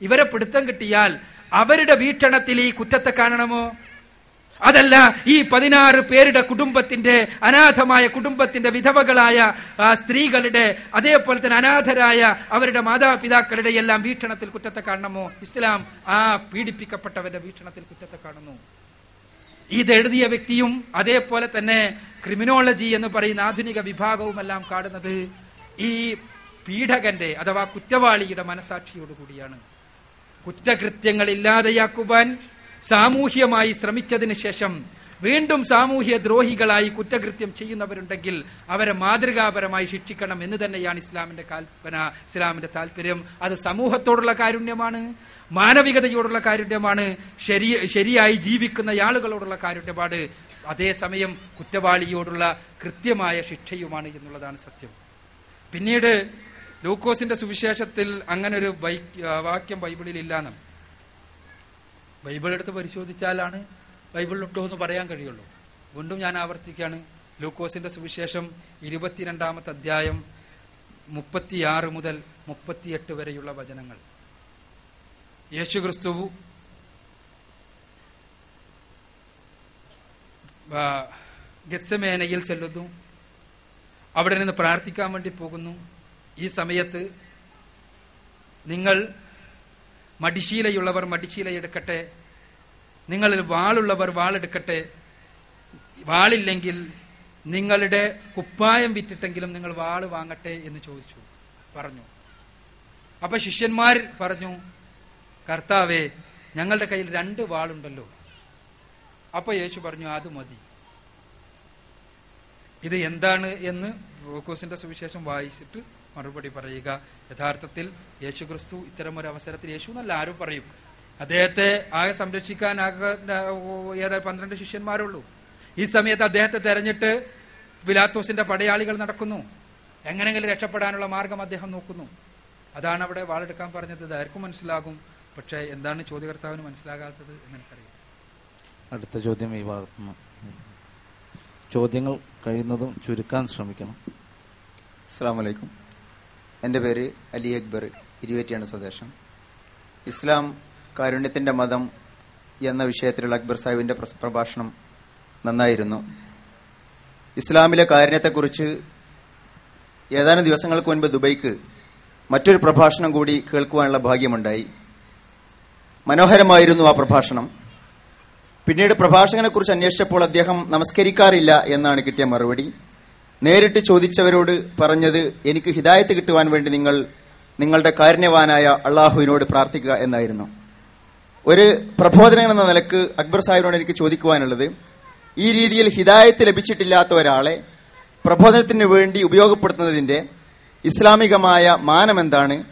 ഇവരെ പിടുത്തം കിട്ടിയാൽ അവരുടെ വീക്ഷണത്തിൽ ഈ കുറ്റത്തെ കാണണമോ? അതല്ല ഈ പതിനാറ് പേരുടെ കുടുംബത്തിന്റെ അനാഥമായ കുടുംബത്തിന്റെ വിധവകളായ സ്ത്രീകളുടെ അതേപോലെ തന്നെ അനാഥരായ അവരുടെ മാതാപിതാക്കളുടെ എല്ലാം വീക്ഷണത്തിൽ കുറ്റത്തെ കാണണമോ? ഇസ്ലാം ആ പീഡിപ്പിക്കപ്പെട്ടവരുടെ വീക്ഷണത്തിൽ കുറ്റത്തെ കാണുന്നു. ഇതെഴുതിയ വ്യക്തിയും അതേപോലെ തന്നെ ക്രിമിനോളജി എന്ന് പറയുന്ന ആധുനിക വിഭാഗവുമെല്ലാം കാണുന്നത് ഈ പീഡകന്റെ അഥവാ കുറ്റവാളിയുടെ മനസാക്ഷിയോടുകൂടിയാണ്. കുറ്റകൃത്യങ്ങൾ ഇല്ലാതെയാക്കുവാൻ സാമൂഹ്യമായി ശ്രമിച്ചതിന് ശേഷം വീണ്ടും സാമൂഹ്യ ദ്രോഹികളായി കുറ്റകൃത്യം ചെയ്യുന്നവരുണ്ടെങ്കിൽ അവരെ മാതൃകാപരമായി ശിക്ഷിക്കണം എന്ന് തന്നെയാണ് ഇസ്ലാമിന്റെ കൽപ്പന ഇസ്ലാമിന്റെ താല്പര്യം അത് സമൂഹത്തോടുള്ള കാരുണ്യമാണ് മാനവികതയോടുള്ള കാരുണ്യമാണ് ശരി ശരിയായി ജീവിക്കുന്ന ആളുകളോടുള്ള കാരുണ്യമാണ്. അതേസമയം കുറ്റവാളിയോടുള്ള കൃത്യമായ ശിക്ഷയുമാണ് എന്നുള്ളതാണ് സത്യം. പിന്നീട് ലൂക്കോസിന്റെ സുവിശേഷത്തിൽ അങ്ങനൊരു വാക്യം ബൈബിളിൽ ഇല്ലാന്ന്. ബൈബിൾ എടുത്ത് പരിശോധിച്ചാലാണ് ബൈബിളിലുണ്ടോ എന്ന് പറയാൻ കഴിയുള്ളൂ. വീണ്ടും ഞാൻ ആവർത്തിക്കുകയാണ്. ലൂക്കോസിന്റെ സുവിശേഷം ഇരുപത്തിരണ്ടാമത്തെ അധ്യായം മുപ്പത്തിയാറ് മുതൽ മുപ്പത്തിയെട്ട് വരെയുള്ള വചനങ്ങൾ. യേശു ക്രിസ്തു ഗത്സമേനയിൽ ചെല്ലുന്നു. അവിടെ നിന്ന് പ്രാർത്ഥിക്കാൻ വേണ്ടി പോകുന്നു. ഈ സമയത്ത് നിങ്ങൾ മടിശീലയുള്ളവർ മടിശീല എടുക്കട്ടെ. നിങ്ങളിൽ വാളുള്ളവർ വാളെടുക്കട്ടെ വാളില്ലെങ്കിൽ നിങ്ങളുടെ കുപ്പായം വിറ്റിട്ടെങ്കിലും നിങ്ങൾ വാൾ വാങ്ങട്ടെ എന്ന് ചോദിച്ചു. പറഞ്ഞു. അപ്പൊ ശിഷ്യന്മാർ പറഞ്ഞു കർത്താവേ ഞങ്ങളുടെ കയ്യിൽ രണ്ട് വാളുണ്ടല്ലോ. അപ്പൊ യേശു പറഞ്ഞു അത് മതി. ഇത് എന്താണ്? എന്ന് ഗ്ലൂക്കോസിന്റെ സുവിശേഷം വായിച്ചിട്ട് മറുപടി പറയുക. യഥാർത്ഥത്തിൽ യേശു ക്രിസ്തു ഇത്തരം ഒരു അവസരത്തിൽ യേശു എന്നല്ല ആരും പറയും. അദ്ദേഹത്തെ ആകെ സംരക്ഷിക്കാൻ ആകെ ഏതാ പന്ത്രണ്ട് ശിഷ്യന്മാരുള്ളൂ. ഈ സമയത്ത് അദ്ദേഹത്തെ തെരഞ്ഞിട്ട് പിലാത്തോസിന്റെ പടയാളികൾ നടക്കുന്നു. എങ്ങനെങ്കിലും രക്ഷപ്പെടാനുള്ള മാർഗം അദ്ദേഹം നോക്കുന്നു. അതാണ് അവിടെ വാളെടുക്കാൻ പറഞ്ഞത്. ആർക്കും മനസ്സിലാകും. പക്ഷേ എന്താണ് ചോദ്യകർത്താവിന് മനസ്സിലാകാത്തത് എന്ന് എനിക്കറിയാം അടുത്ത ചോദ്യം ഈ ഭാഗത്തുനിന്ന് ചോദ്യങ്ങൾ കഴിയുന്നതും ചുരുക്കാൻ ശ്രമിക്കണം. അസ്സാം വലൈക്കും എന്റെ പേര് അലി അക്ബർ ഇരുവേറ്റിയാണ് സ്വദേശം. ഇസ്ലാം കാരുണ്യത്തിന്റെ മതം എന്ന വിഷയത്തിലുള്ള അക്ബർ സാഹിബിന്റെ പ്രഭാഷണം നന്നായിരുന്നു. ഇസ്ലാമിലെ കാരുണ്യത്തെക്കുറിച്ച് ഏതാനും ദിവസങ്ങൾക്ക് മുൻപ് ദുബൈക്ക് മറ്റൊരു പ്രഭാഷണം കൂടി കേൾക്കുവാനുള്ള ഭാഗ്യമുണ്ടായി. മനോഹരമായിരുന്നു ആ പ്രഭാഷണം. പിന്നീട് പ്രഭാഷകനെക്കുറിച്ച് അന്വേഷിച്ചപ്പോൾ അദ്ദേഹം നമസ്കരിക്കാറില്ല എന്നാണ് കിട്ടിയ മറുപടി. നേരിട്ട് ചോദിച്ചവരോട് പറഞ്ഞത് എനിക്ക് ഹിദായത്ത് കിട്ടുവാൻ വേണ്ടി നിങ്ങൾ നിങ്ങളുടെ കാരുണ്യവാനായ അള്ളാഹുവിനോട് പ്രാർത്ഥിക്കുക എന്നായിരുന്നു. ഒരു പ്രബോധനം എന്ന നിലയ്ക്ക് അക്ബർ സാഹിബിനോട് എനിക്ക് ചോദിക്കുവാനുള്ളത് ഈ രീതിയിൽ ഹിദായത്ത് ലഭിച്ചിട്ടില്ലാത്ത ഒരാളെ പ്രബോധനത്തിന് വേണ്ടി ഉപയോഗപ്പെടുത്തുന്നതിന്റെ ഇസ്ലാമികമായ മാനം എന്താണ്?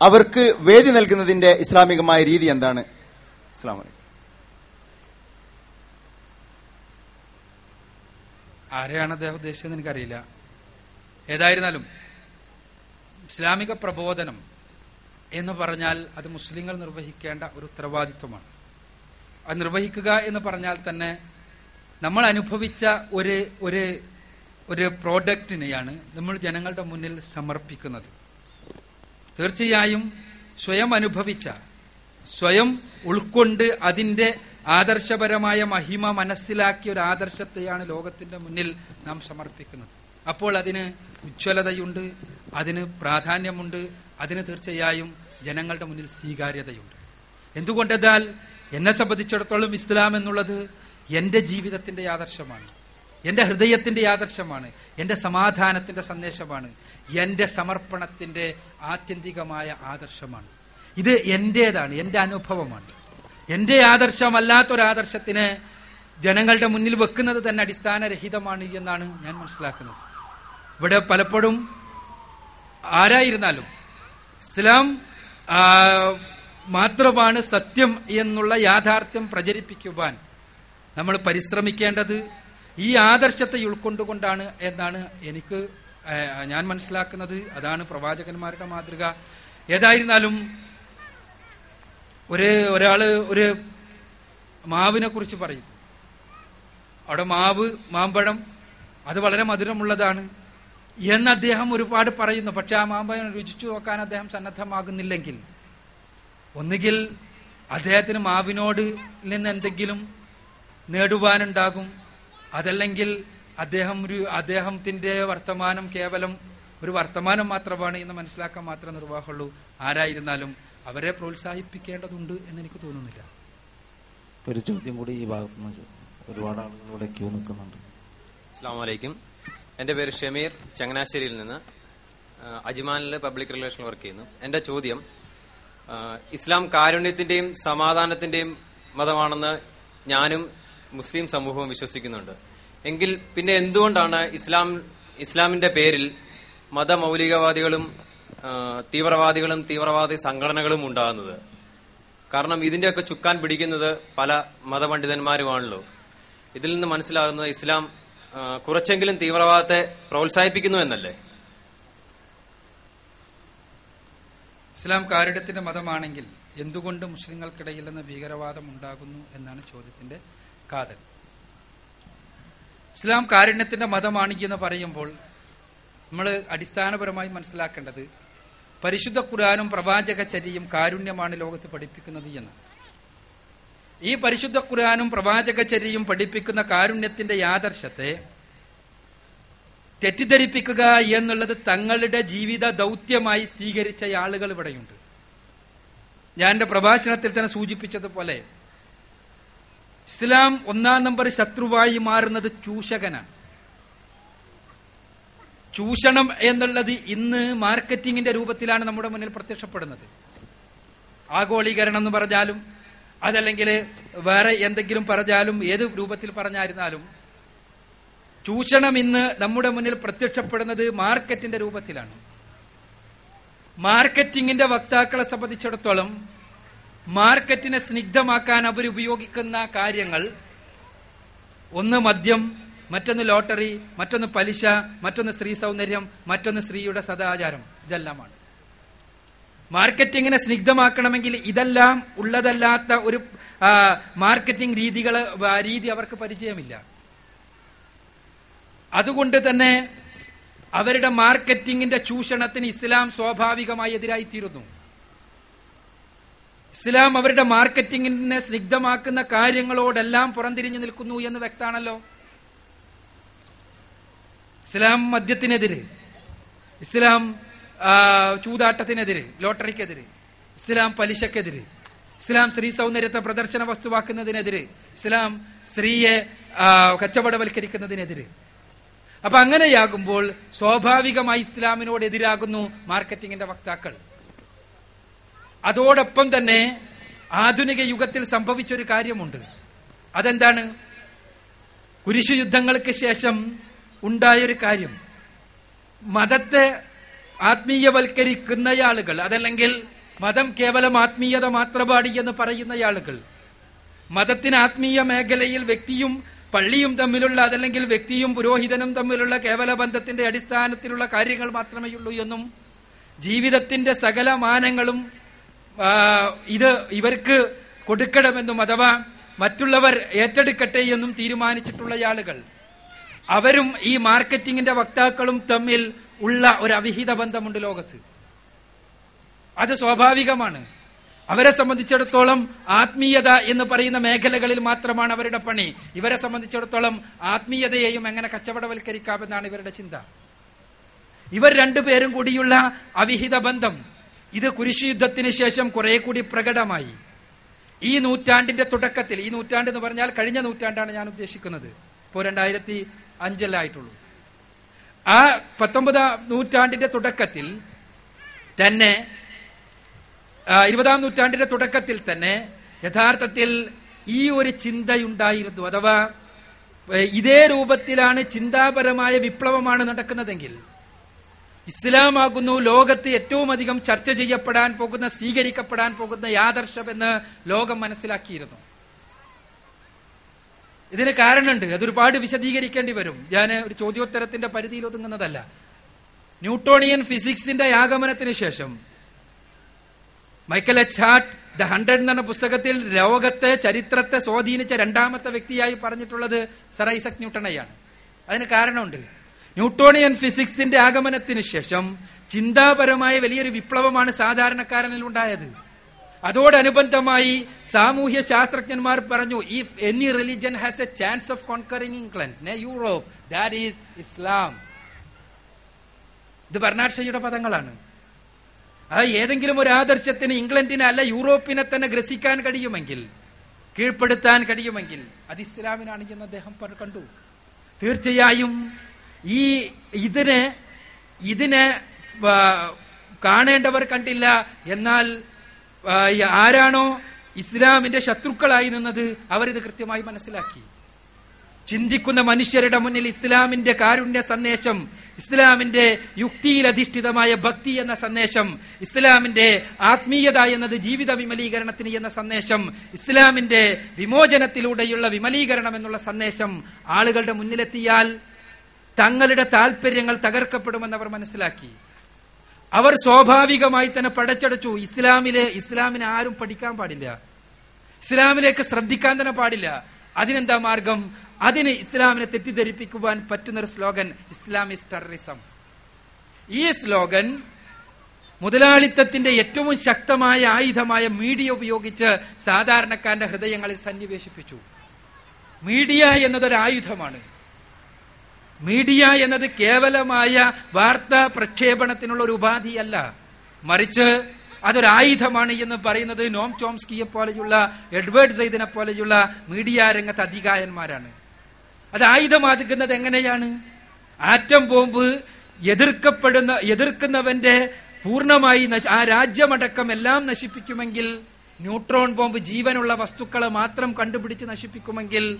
അവർക്ക് വേദി നൽകുന്നതിന്റെ ഇസ്ലാമികമായ രീതി എന്താണ്? അസ്ലാം ആരെയാണ് അദ്ദേഹം ഉദ്ദേശിച്ചതെന്ന് എനിക്കറിയില്ല. ഏതായിരുന്നാലും ഇസ്ലാമിക പ്രബോധനം എന്ന് പറഞ്ഞാൽ അത് മുസ്ലിങ്ങൾ നിർവഹിക്കേണ്ട ഒരു ഉത്തരവാദിത്വമാണ്. അത് നിർവഹിക്കുക എന്ന് പറഞ്ഞാൽ തന്നെ നമ്മൾ അനുഭവിച്ച ഒരു ഒരു ഒരു പ്രോഡക്റ്റിനെയാണ് നമ്മൾ ജനങ്ങളുടെ മുന്നിൽ സമർപ്പിക്കുന്നത്. തീർച്ചയായും സ്വയം അനുഭവിച്ച സ്വയം ഉൾക്കൊണ്ട് അതിന്റെ ആദർശപരമായ മഹിമ മനസ്സിലാക്കിയ ഒരു ആദർശത്തെയാണ് ലോകത്തിന്റെ മുന്നിൽ നാം സമർപ്പിക്കുന്നത്. അപ്പോൾ അതിന് ഉജ്ജ്വലതയുണ്ട് അതിന് പ്രാധാന്യമുണ്ട് അതിന് തീർച്ചയായും ജനങ്ങളുടെ മുന്നിൽ സ്വീകാര്യതയുണ്ട്. എന്തുകൊണ്ടെന്നാൽ എന്നെ സംബന്ധിച്ചിടത്തോളം ഇസ്ലാം എന്നുള്ളത് എന്റെ ജീവിതത്തിന്റെ ആദർശമാണ് എന്റെ ഹൃദയത്തിന്റെ ആദർശമാണ് എന്റെ സമാധാനത്തിന്റെ സന്ദേശമാണ് എന്റെ സമർപ്പണത്തിന്റെ ആത്യന്തികമായ ആദർശമാണ്. ഇത് എന്റേതാണ് എന്റെ അനുഭവമാണ്. എന്റെ ആദർശമല്ലാത്തൊരാദർശത്തിന് ജനങ്ങളുടെ മുന്നിൽ വെക്കുന്നത് തന്നെ അടിസ്ഥാനരഹിതമാണ് എന്നാണ് ഞാൻ മനസ്സിലാക്കുന്നത്. ഇവിടെ പലപ്പോഴും ആരായിരുന്നാലും ഇസ്ലാം മാത്രമാണ് സത്യം എന്നുള്ള യാഥാർത്ഥ്യം പ്രചരിപ്പിക്കുവാൻ നമ്മൾ പരിശ്രമിക്കേണ്ടത് ഈ ആദർശത്തെ ഉൾക്കൊണ്ടുകൊണ്ടാണ് എന്നാണ് എനിക്ക് ഞാൻ മനസ്സിലാക്കുന്നത്. അതാണ് പ്രവാചകന്മാരുടെ മാതൃക. ഏതായിരുന്നാലും ഒരു ഒരാൾ ഒരു മാവിനെ കുറിച്ച് പറയുന്നു അവിടെ മാവ് മാമ്പഴം അത് വളരെ മധുരമുള്ളതാണ് എന്ന് അദ്ദേഹം ഒരുപാട് പറയുന്നു. പക്ഷെ ആ മാമ്പഴം രുചിച്ചു നോക്കാൻ അദ്ദേഹം സന്നദ്ധമാകുന്നില്ലെങ്കിൽ ഒന്നുകിൽ അദ്ദേഹത്തിന് മാവിനോട് നിന്ന് എന്തെങ്കിലും നേടുവാനുണ്ടാകും. അതല്ലെങ്കിൽ അദ്ദേഹം ഒരു അദ്ദേഹത്തിന്റെ വർത്തമാനം കേവലം ഒരു വർത്തമാനം മാത്രമാണ് എന്ന് മനസ്സിലാക്കാൻ മാത്രമേ നിർവാഹമുള്ളൂ. ആരായിരുന്നാലും അവരെ പ്രോത്സാഹിപ്പിക്കേണ്ടതുണ്ട് എന്ന് എനിക്ക് തോന്നുന്നില്ല. ഒരു ചോദ്യം കൂടി ഈ ഭാഗത്ത് നിന്ന് ഒരുപാട് ആളുകൾ ഇവിടെ ക്യൂ നിൽക്കുന്നുണ്ട്. അസ്സാം വലൈക്കും എന്റെ പേര് ഷമീർ. ചങ്ങനാശ്ശേരിയിൽ നിന്ന് അജ്മാനിൽ പബ്ലിക് റിലേഷൻ വർക്ക് ചെയ്യുന്നു. എന്റെ ചോദ്യം ഇസ്ലാം കാരുണ്യത്തിന്റെയും സമാധാനത്തിന്റെയും മതമാണെന്ന് ഞാനും മുസ്ലിം സമൂഹവും വിശ്വസിക്കുന്നുണ്ട്. എങ്കിൽ പിന്നെ എന്തുകൊണ്ടാണ് ഇസ്ലാം ഇസ്ലാമിന്റെ പേരിൽ മതമൗലികവാദികളും തീവ്രവാദികളും തീവ്രവാദി സംഘടനകളും ഉണ്ടാകുന്നത്. കാരണം ഇതിന്റെയൊക്കെ ചുക്കാൻ പിടിക്കുന്നത് പല മതപണ്ഡിതന്മാരുമാണല്ലോ. ഇതിൽ നിന്ന് മനസ്സിലാകുന്നത് ഇസ്ലാം കുറച്ചെങ്കിലും തീവ്രവാദത്തെ പ്രോത്സാഹിപ്പിക്കുന്നു എന്നല്ലേ? ഇസ്ലാം കാരുണ്യത്തിന്റെ മതമാണെങ്കിൽ എന്തുകൊണ്ട് മുസ്ലിങ്ങൾക്കിടയിൽ നിന്ന് ഭീകരവാദം ഉണ്ടാകുന്നു എന്നാണ് ചോദ്യത്തിന്റെ കാതൽ. ഇസ്ലാം കാരുണ്യത്തിന്റെ മതമാണ് എന്ന് പറയുമ്പോൾ നമ്മൾ അടിസ്ഥാനപരമായി മനസ്സിലാക്കേണ്ടത് പരിശുദ്ധ ഖുർആാനും പ്രവാചക ചര്യയും കാരുണ്യമാണ് ലോകത്ത് പഠിപ്പിക്കുന്നത് എന്ന്. ഈ പരിശുദ്ധ ഖുർആാനും പ്രവാചക ചര്യയും പഠിപ്പിക്കുന്ന കാരുണ്യത്തിന്റെ യാദർശത്തെ തെറ്റിദ്ധരിപ്പിക്കുക എന്നുള്ളത് തങ്ങളുടെ ജീവിത ദൗത്യമായി സ്വീകരിച്ച ആളുകൾ ഇവിടെയുണ്ട്. ഞാൻ എന്റെ പ്രഭാഷണത്തിൽ തന്നെ സൂചിപ്പിച്ചതുപോലെ ഇസ്ലാം ഒന്നാം നമ്പർ ശത്രുവായി മാറുന്നത് ചൂഷകനാണ്. ചൂഷണം എന്നുള്ളത് ഇന്ന് മാർക്കറ്റിംഗിന്റെ രൂപത്തിലാണ് നമ്മുടെ മുന്നിൽ പ്രത്യക്ഷപ്പെടുന്നത്. ആഗോളീകരണം എന്ന് പറഞ്ഞാലും അതല്ലെങ്കിൽ വേറെ എന്തെങ്കിലും പറഞ്ഞാലും ഏത് രൂപത്തിൽ പറഞ്ഞായിരുന്നാലും ചൂഷണം ഇന്ന് നമ്മുടെ മുന്നിൽ പ്രത്യക്ഷപ്പെടുന്നത് മാർക്കറ്റിന്റെ രൂപത്തിലാണ്. മാർക്കറ്റിംഗിന്റെ വക്താക്കളെ സംബന്ധിച്ചിടത്തോളം മാർക്കറ്റിനെ സ്നിഗ്ധമാക്കാൻ അവർ ഉപയോഗിക്കുന്ന കാര്യങ്ങൾ ഒന്ന് മദ്യം മറ്റൊന്ന് ലോട്ടറി മറ്റൊന്ന് പലിശ മറ്റൊന്ന് സ്ത്രീ സൗന്ദര്യം മറ്റൊന്ന് സ്ത്രീയുടെ സദാചാരം. ഇതെല്ലാമാണ്. മാർക്കറ്റിങ്ങിനെ സ്നിഗ്ധമാക്കണമെങ്കിൽ ഇതെല്ലാം ഉള്ളതല്ലാത്ത ഒരു മാർക്കറ്റിംഗ് രീതികൾ രീതി അവർക്ക് പരിചയമില്ല. അതുകൊണ്ട് തന്നെ അവരുടെ മാർക്കറ്റിംഗിന്റെ ചൂഷണത്തിന് ഇസ്ലാം സ്വാഭാവികമായി എതിരായി തീരുന്നു ഇസ്ലാം അവരുടെ മാർക്കറ്റിംഗിനെ സ്നിഗ്ധമാക്കുന്ന കാര്യങ്ങളോടെല്ലാം പുറംതിരിഞ്ഞു നിൽക്കുന്നു എന്ന് വ്യക്താണല്ലോ ഇസ്ലാം മദ്യത്തിനെതിരെ ഇസ്ലാം ചൂതാട്ടത്തിനെതിരെ ലോട്ടറിക്കെതിരെ ഇസ്ലാം പലിശക്കെതിരെ ഇസ്ലാം സ്ത്രീ സൗന്ദര്യത്തെ പ്രദർശന വസ്തുവാക്കുന്നതിനെതിരെ ഇസ്ലാം സ്ത്രീയെ കച്ചവടവൽക്കരിക്കുന്നതിനെതിരെ. അപ്പൊ അങ്ങനെയാകുമ്പോൾ സ്വാഭാവികമായി ഇസ്ലാമിനോട് എതിരാകുന്നു മാർക്കറ്റിംഗിന്റെ വക്താക്കൾ. അതോടൊപ്പം തന്നെ ആധുനിക യുഗത്തിൽ സംഭവിച്ച ഒരു കാര്യമുണ്ട്. അതെന്താണ്? കുരിശു യുദ്ധങ്ങൾക്ക് ശേഷം ഉണ്ടായൊരു കാര്യം. മതത്തെ ആത്മീയവൽക്കരിക്കുന്നയാളുകൾ അതല്ലെങ്കിൽ മതം കേവലം ആത്മീയത മാത്രമാണ് എന്ന് പറയുന്ന ആളുകൾ മതത്തിന് ആത്മീയ മേഖലയിൽ വ്യക്തിയും പള്ളിയും തമ്മിലുള്ള അതല്ലെങ്കിൽ വ്യക്തിയും പുരോഹിതനും തമ്മിലുള്ള കേവല ബന്ധത്തിന്റെ അടിസ്ഥാനത്തിലുള്ള കാര്യങ്ങൾ മാത്രമേ ഉള്ളൂ എന്നും ജീവിതത്തിന്റെ സകല മാനങ്ങളും ഇത് ഇവർക്ക് കൊടുക്കണമെന്നും അഥവാ മറ്റുള്ളവർ ഏറ്റെടുക്കട്ടെ എന്നും തീരുമാനിച്ചിട്ടുള്ള ആളുകൾ. അവരും ഈ മാർക്കറ്റിംഗിന്റെ വക്താക്കളും തമ്മിൽ ഉള്ള ഒരു അവിഹിത ബന്ധമുണ്ട് ലോകത്ത്. അത് സ്വാഭാവികമാണ്. അവരെ സംബന്ധിച്ചിടത്തോളം ആത്മീയത എന്ന് പറയുന്ന മേഖലകളിൽ മാത്രമാണ് അവരുടെ പണി. ഇവരെ സംബന്ധിച്ചിടത്തോളം ആത്മീയതയെയും എങ്ങനെ കച്ചവടവൽക്കരിക്കാമെന്നാണ് ഇവരുടെ ചിന്ത. ഇവർ രണ്ടുപേരും കൂടിയുള്ള അവിഹിത ബന്ധം. ഇത് കുരിശു യുദ്ധത്തിന് ശേഷം കുറെ കൂടി പ്രകടമായി. ഈ നൂറ്റാണ്ടിന്റെ തുടക്കത്തിൽ ഈ നൂറ്റാണ്ട് എന്ന് പറഞ്ഞാൽ കഴിഞ്ഞ നൂറ്റാണ്ടാണ് ഞാൻ ഉദ്ദേശിക്കുന്നത്. ഇപ്പോൾ രണ്ടായിരത്തി അഞ്ചല്ലായിട്ടുള്ളൂ ആ പത്തൊമ്പതാം നൂറ്റാണ്ടിന്റെ തുടക്കത്തിൽ തന്നെ ഇരുപതാം നൂറ്റാണ്ടിന്റെ തുടക്കത്തിൽ തന്നെ യഥാർത്ഥത്തിൽ ഈ ഒരു ചിന്തയുണ്ടായിരുന്നു. അഥവാ ഇതേ രൂപത്തിലാണ് ചിന്താപരമായ വിപ്ലവമാണ് നടക്കുന്നതെങ്കിൽ ഇസ്ലാമാകുന്നു ലോകത്ത് ഏറ്റവും അധികം ചർച്ച ചെയ്യപ്പെടാൻ പോകുന്ന സ്വീകരിക്കപ്പെടാൻ പോകുന്ന യാദർശമെന്ന് ലോകം മനസ്സിലാക്കിയിരുന്നു. ഇതിന് കാരണമുണ്ട്. അതൊരുപാട് വിശദീകരിക്കേണ്ടി വരും. ഞാൻ ഒരു ചോദ്യോത്തരത്തിന്റെ പരിധിയിൽ ഒതുങ്ങുന്നതല്ല. ന്യൂട്ടോണിയൻ ഫിസിക്സിന്റെ ആഗമനത്തിന് ശേഷം Michael H Hart the hundred എന്ന പുസ്തകത്തിൽ ലോകത്തെ ചരിത്രത്തെ സ്വാധീനിച്ച രണ്ടാമത്തെ വ്യക്തിയായി പറഞ്ഞിട്ടുള്ളത് സർ ഐസക് ന്യൂട്ടണയാണ് അതിന് കാരണമുണ്ട്. ന്യൂട്ടോണിയൻ ഫിസിക്സിന്റെ ആഗമനത്തിന് ശേഷം ചിന്താപരമായ വലിയൊരു വിപ്ലവമാണ് സാധാരണക്കാരനിൽ ഉണ്ടായത്. അതോടനുബന്ധമായി സാമൂഹ്യ ശാസ്ത്രജ്ഞന്മാർ പറഞ്ഞു if any religion has a chance of conquering England Europe that is Islam ഇത് ബർണാഡ് പദങ്ങളാണ്. അത് ഏതെങ്കിലും ഒരു ആദർശത്തിന് ഇംഗ്ലണ്ടിനെ അല്ല യൂറോപ്പിനെ തന്നെ ഗ്രസിക്കാൻ കഴിയുമെങ്കിൽ കീഴ്പ്പെടുത്താൻ കഴിയുമെങ്കിൽ അത് ഇസ്ലാമിനാണ് എന്ന് അദ്ദേഹം കണ്ടു. തീർച്ചയായും ഈ ഇതിനെ ഇതിനെ കാണേണ്ടവർ കണ്ടില്ല. എന്നാൽ ആരാണോ ഇസ്ലാമിന്റെ ശത്രുക്കളായി നിന്നത് അവരിത് കൃത്യമായി മനസ്സിലാക്കി. ചിന്തിക്കുന്ന മനുഷ്യരുടെ മുന്നിൽ ഇസ്ലാമിന്റെ കാരുണ്യ സന്ദേശം ഇസ്ലാമിന്റെ യുക്തിയിൽ അധിഷ്ഠിതമായ ഭക്തി എന്ന സന്ദേശം ഇസ്ലാമിന്റെ ആത്മീയത എന്നത് ജീവിത വിമലീകരണത്തിന് എന്ന സന്ദേശം ഇസ്ലാമിന്റെ വിമോചനത്തിലൂടെയുള്ള വിമലീകരണം എന്നുള്ള സന്ദേശം ആളുകളുടെ മുന്നിലെത്തിയാൽ തങ്ങളുടെ താല്പര്യങ്ങൾ അവർ മനസ്സിലാക്കി. അവർ സ്വാഭാവികമായി തന്നെ പടച്ചടച്ചു. ഇസ്ലാമിലെ ഇസ്ലാമിനെ ആരും പഠിക്കാൻ പാടില്ല. ഇസ്ലാമിലേക്ക് ശ്രദ്ധിക്കാൻ തന്നെ പാടില്ല. അതിനെന്താ മാർഗം? അതിന് ഇസ്ലാമിനെ തെറ്റിദ്ധരിപ്പിക്കുവാൻ പറ്റുന്ന ഒരു സ്ലോഗൻ ഇസ്ലാമിസ് ടെററിസം. ഈ സ്ലോഗൻ മുതലാളിത്തത്തിന്റെ ഏറ്റവും ശക്തമായ ആയുധമായ മീഡിയ ഉപയോഗിച്ച് സാധാരണക്കാരന്റെ ഹൃദയങ്ങളിൽ സന്നിവേശിപ്പിച്ചു. മീഡിയ എന്നതൊരു ആയുധമാണ് മീഡിയ എന്നത് കേവലമായ വാർത്താ പ്രക്ഷേപണത്തിനുള്ള ഒരു ഉപാധിയല്ല. മറിച്ച് അതൊരായുധമാണ് എന്ന് പറയുന്നത് നോം ചോംസ്കിയെ പോലെയുള്ള എഡ്വേർഡ് സൈദിനെ പോലെയുള്ള മീഡിയ രംഗത്ത് അധികായന്മാരാണ് അത് ആയുധമാകുന്നത് എങ്ങനെയാണ്? ആറ്റം ബോംബ് എതിർക്കപ്പെടുന്ന എതിർക്കുന്നവന്റെ പൂർണമായി ആ രാജ്യമടക്കം എല്ലാം നശിപ്പിക്കുമെങ്കിൽ ന്യൂട്രോൺ ബോംബ് ജീവനുള്ള വസ്തുക്കളെ മാത്രം കണ്ടുപിടിച്ച് നശിപ്പിക്കുമെങ്കിൽ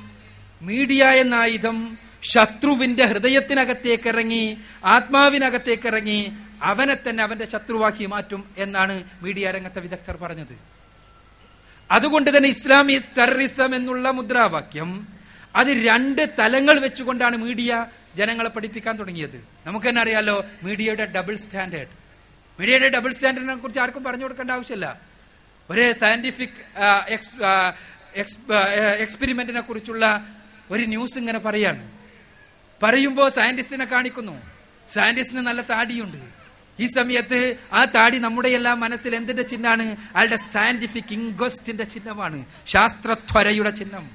മീഡിയ എന്ന ആയുധം ശത്രുവിന്റെ ഹൃദയത്തിനകത്തേക്ക് ഇറങ്ങി ആത്മാവിനകത്തേക്ക് ഇറങ്ങി അവനെ തന്നെ അവന്റെ ശത്രുവാക്കി മാറ്റും എന്നാണ് മീഡിയ രംഗത്തെ വിദഗ്ധർ പറഞ്ഞത്. അതുകൊണ്ട് തന്നെ ഇസ്ലാമിസ് ടെററിസം എന്നുള്ള മുദ്രാവാക്യം അത് രണ്ട് തലങ്ങൾ വെച്ചുകൊണ്ടാണ് മീഡിയ ജനങ്ങളെ പഠിപ്പിക്കാൻ തുടങ്ങിയത്. നമുക്ക് തന്നെ അറിയാലോ മീഡിയയുടെ ഡബിൾ സ്റ്റാൻഡേർഡ് മീഡിയയുടെ ഡബിൾ സ്റ്റാൻഡേർഡിനെ കുറിച്ച് ആർക്കും പറഞ്ഞു കൊടുക്കേണ്ട ആവശ്യമില്ല. ഒരു സയന്റിഫിക് എക്സ്പെരിമെന്റിനെ കുറിച്ചുള്ള ഒരു ന്യൂസ് ഇങ്ങനെ പറയാണ്. പറയുമ്പോൾ സയന്റിസ്റ്റിനെ കാണിക്കുന്നു. സയന്റിസ്റ്റിന് നല്ല താടിയുണ്ട്. ഈ സമയത്ത് ആ താടി നമ്മുടെ എല്ലാം മനസ്സിൽ എന്തിന്റെ ചിഹ്നമാണ്? അയാളുടെ സയന്റിഫിക് ഇൻക്വസ്റ്റിന്റെ ചിഹ്നമാണ്. ശാസ്ത്രത്വരയുടെ ചിഹ്നം.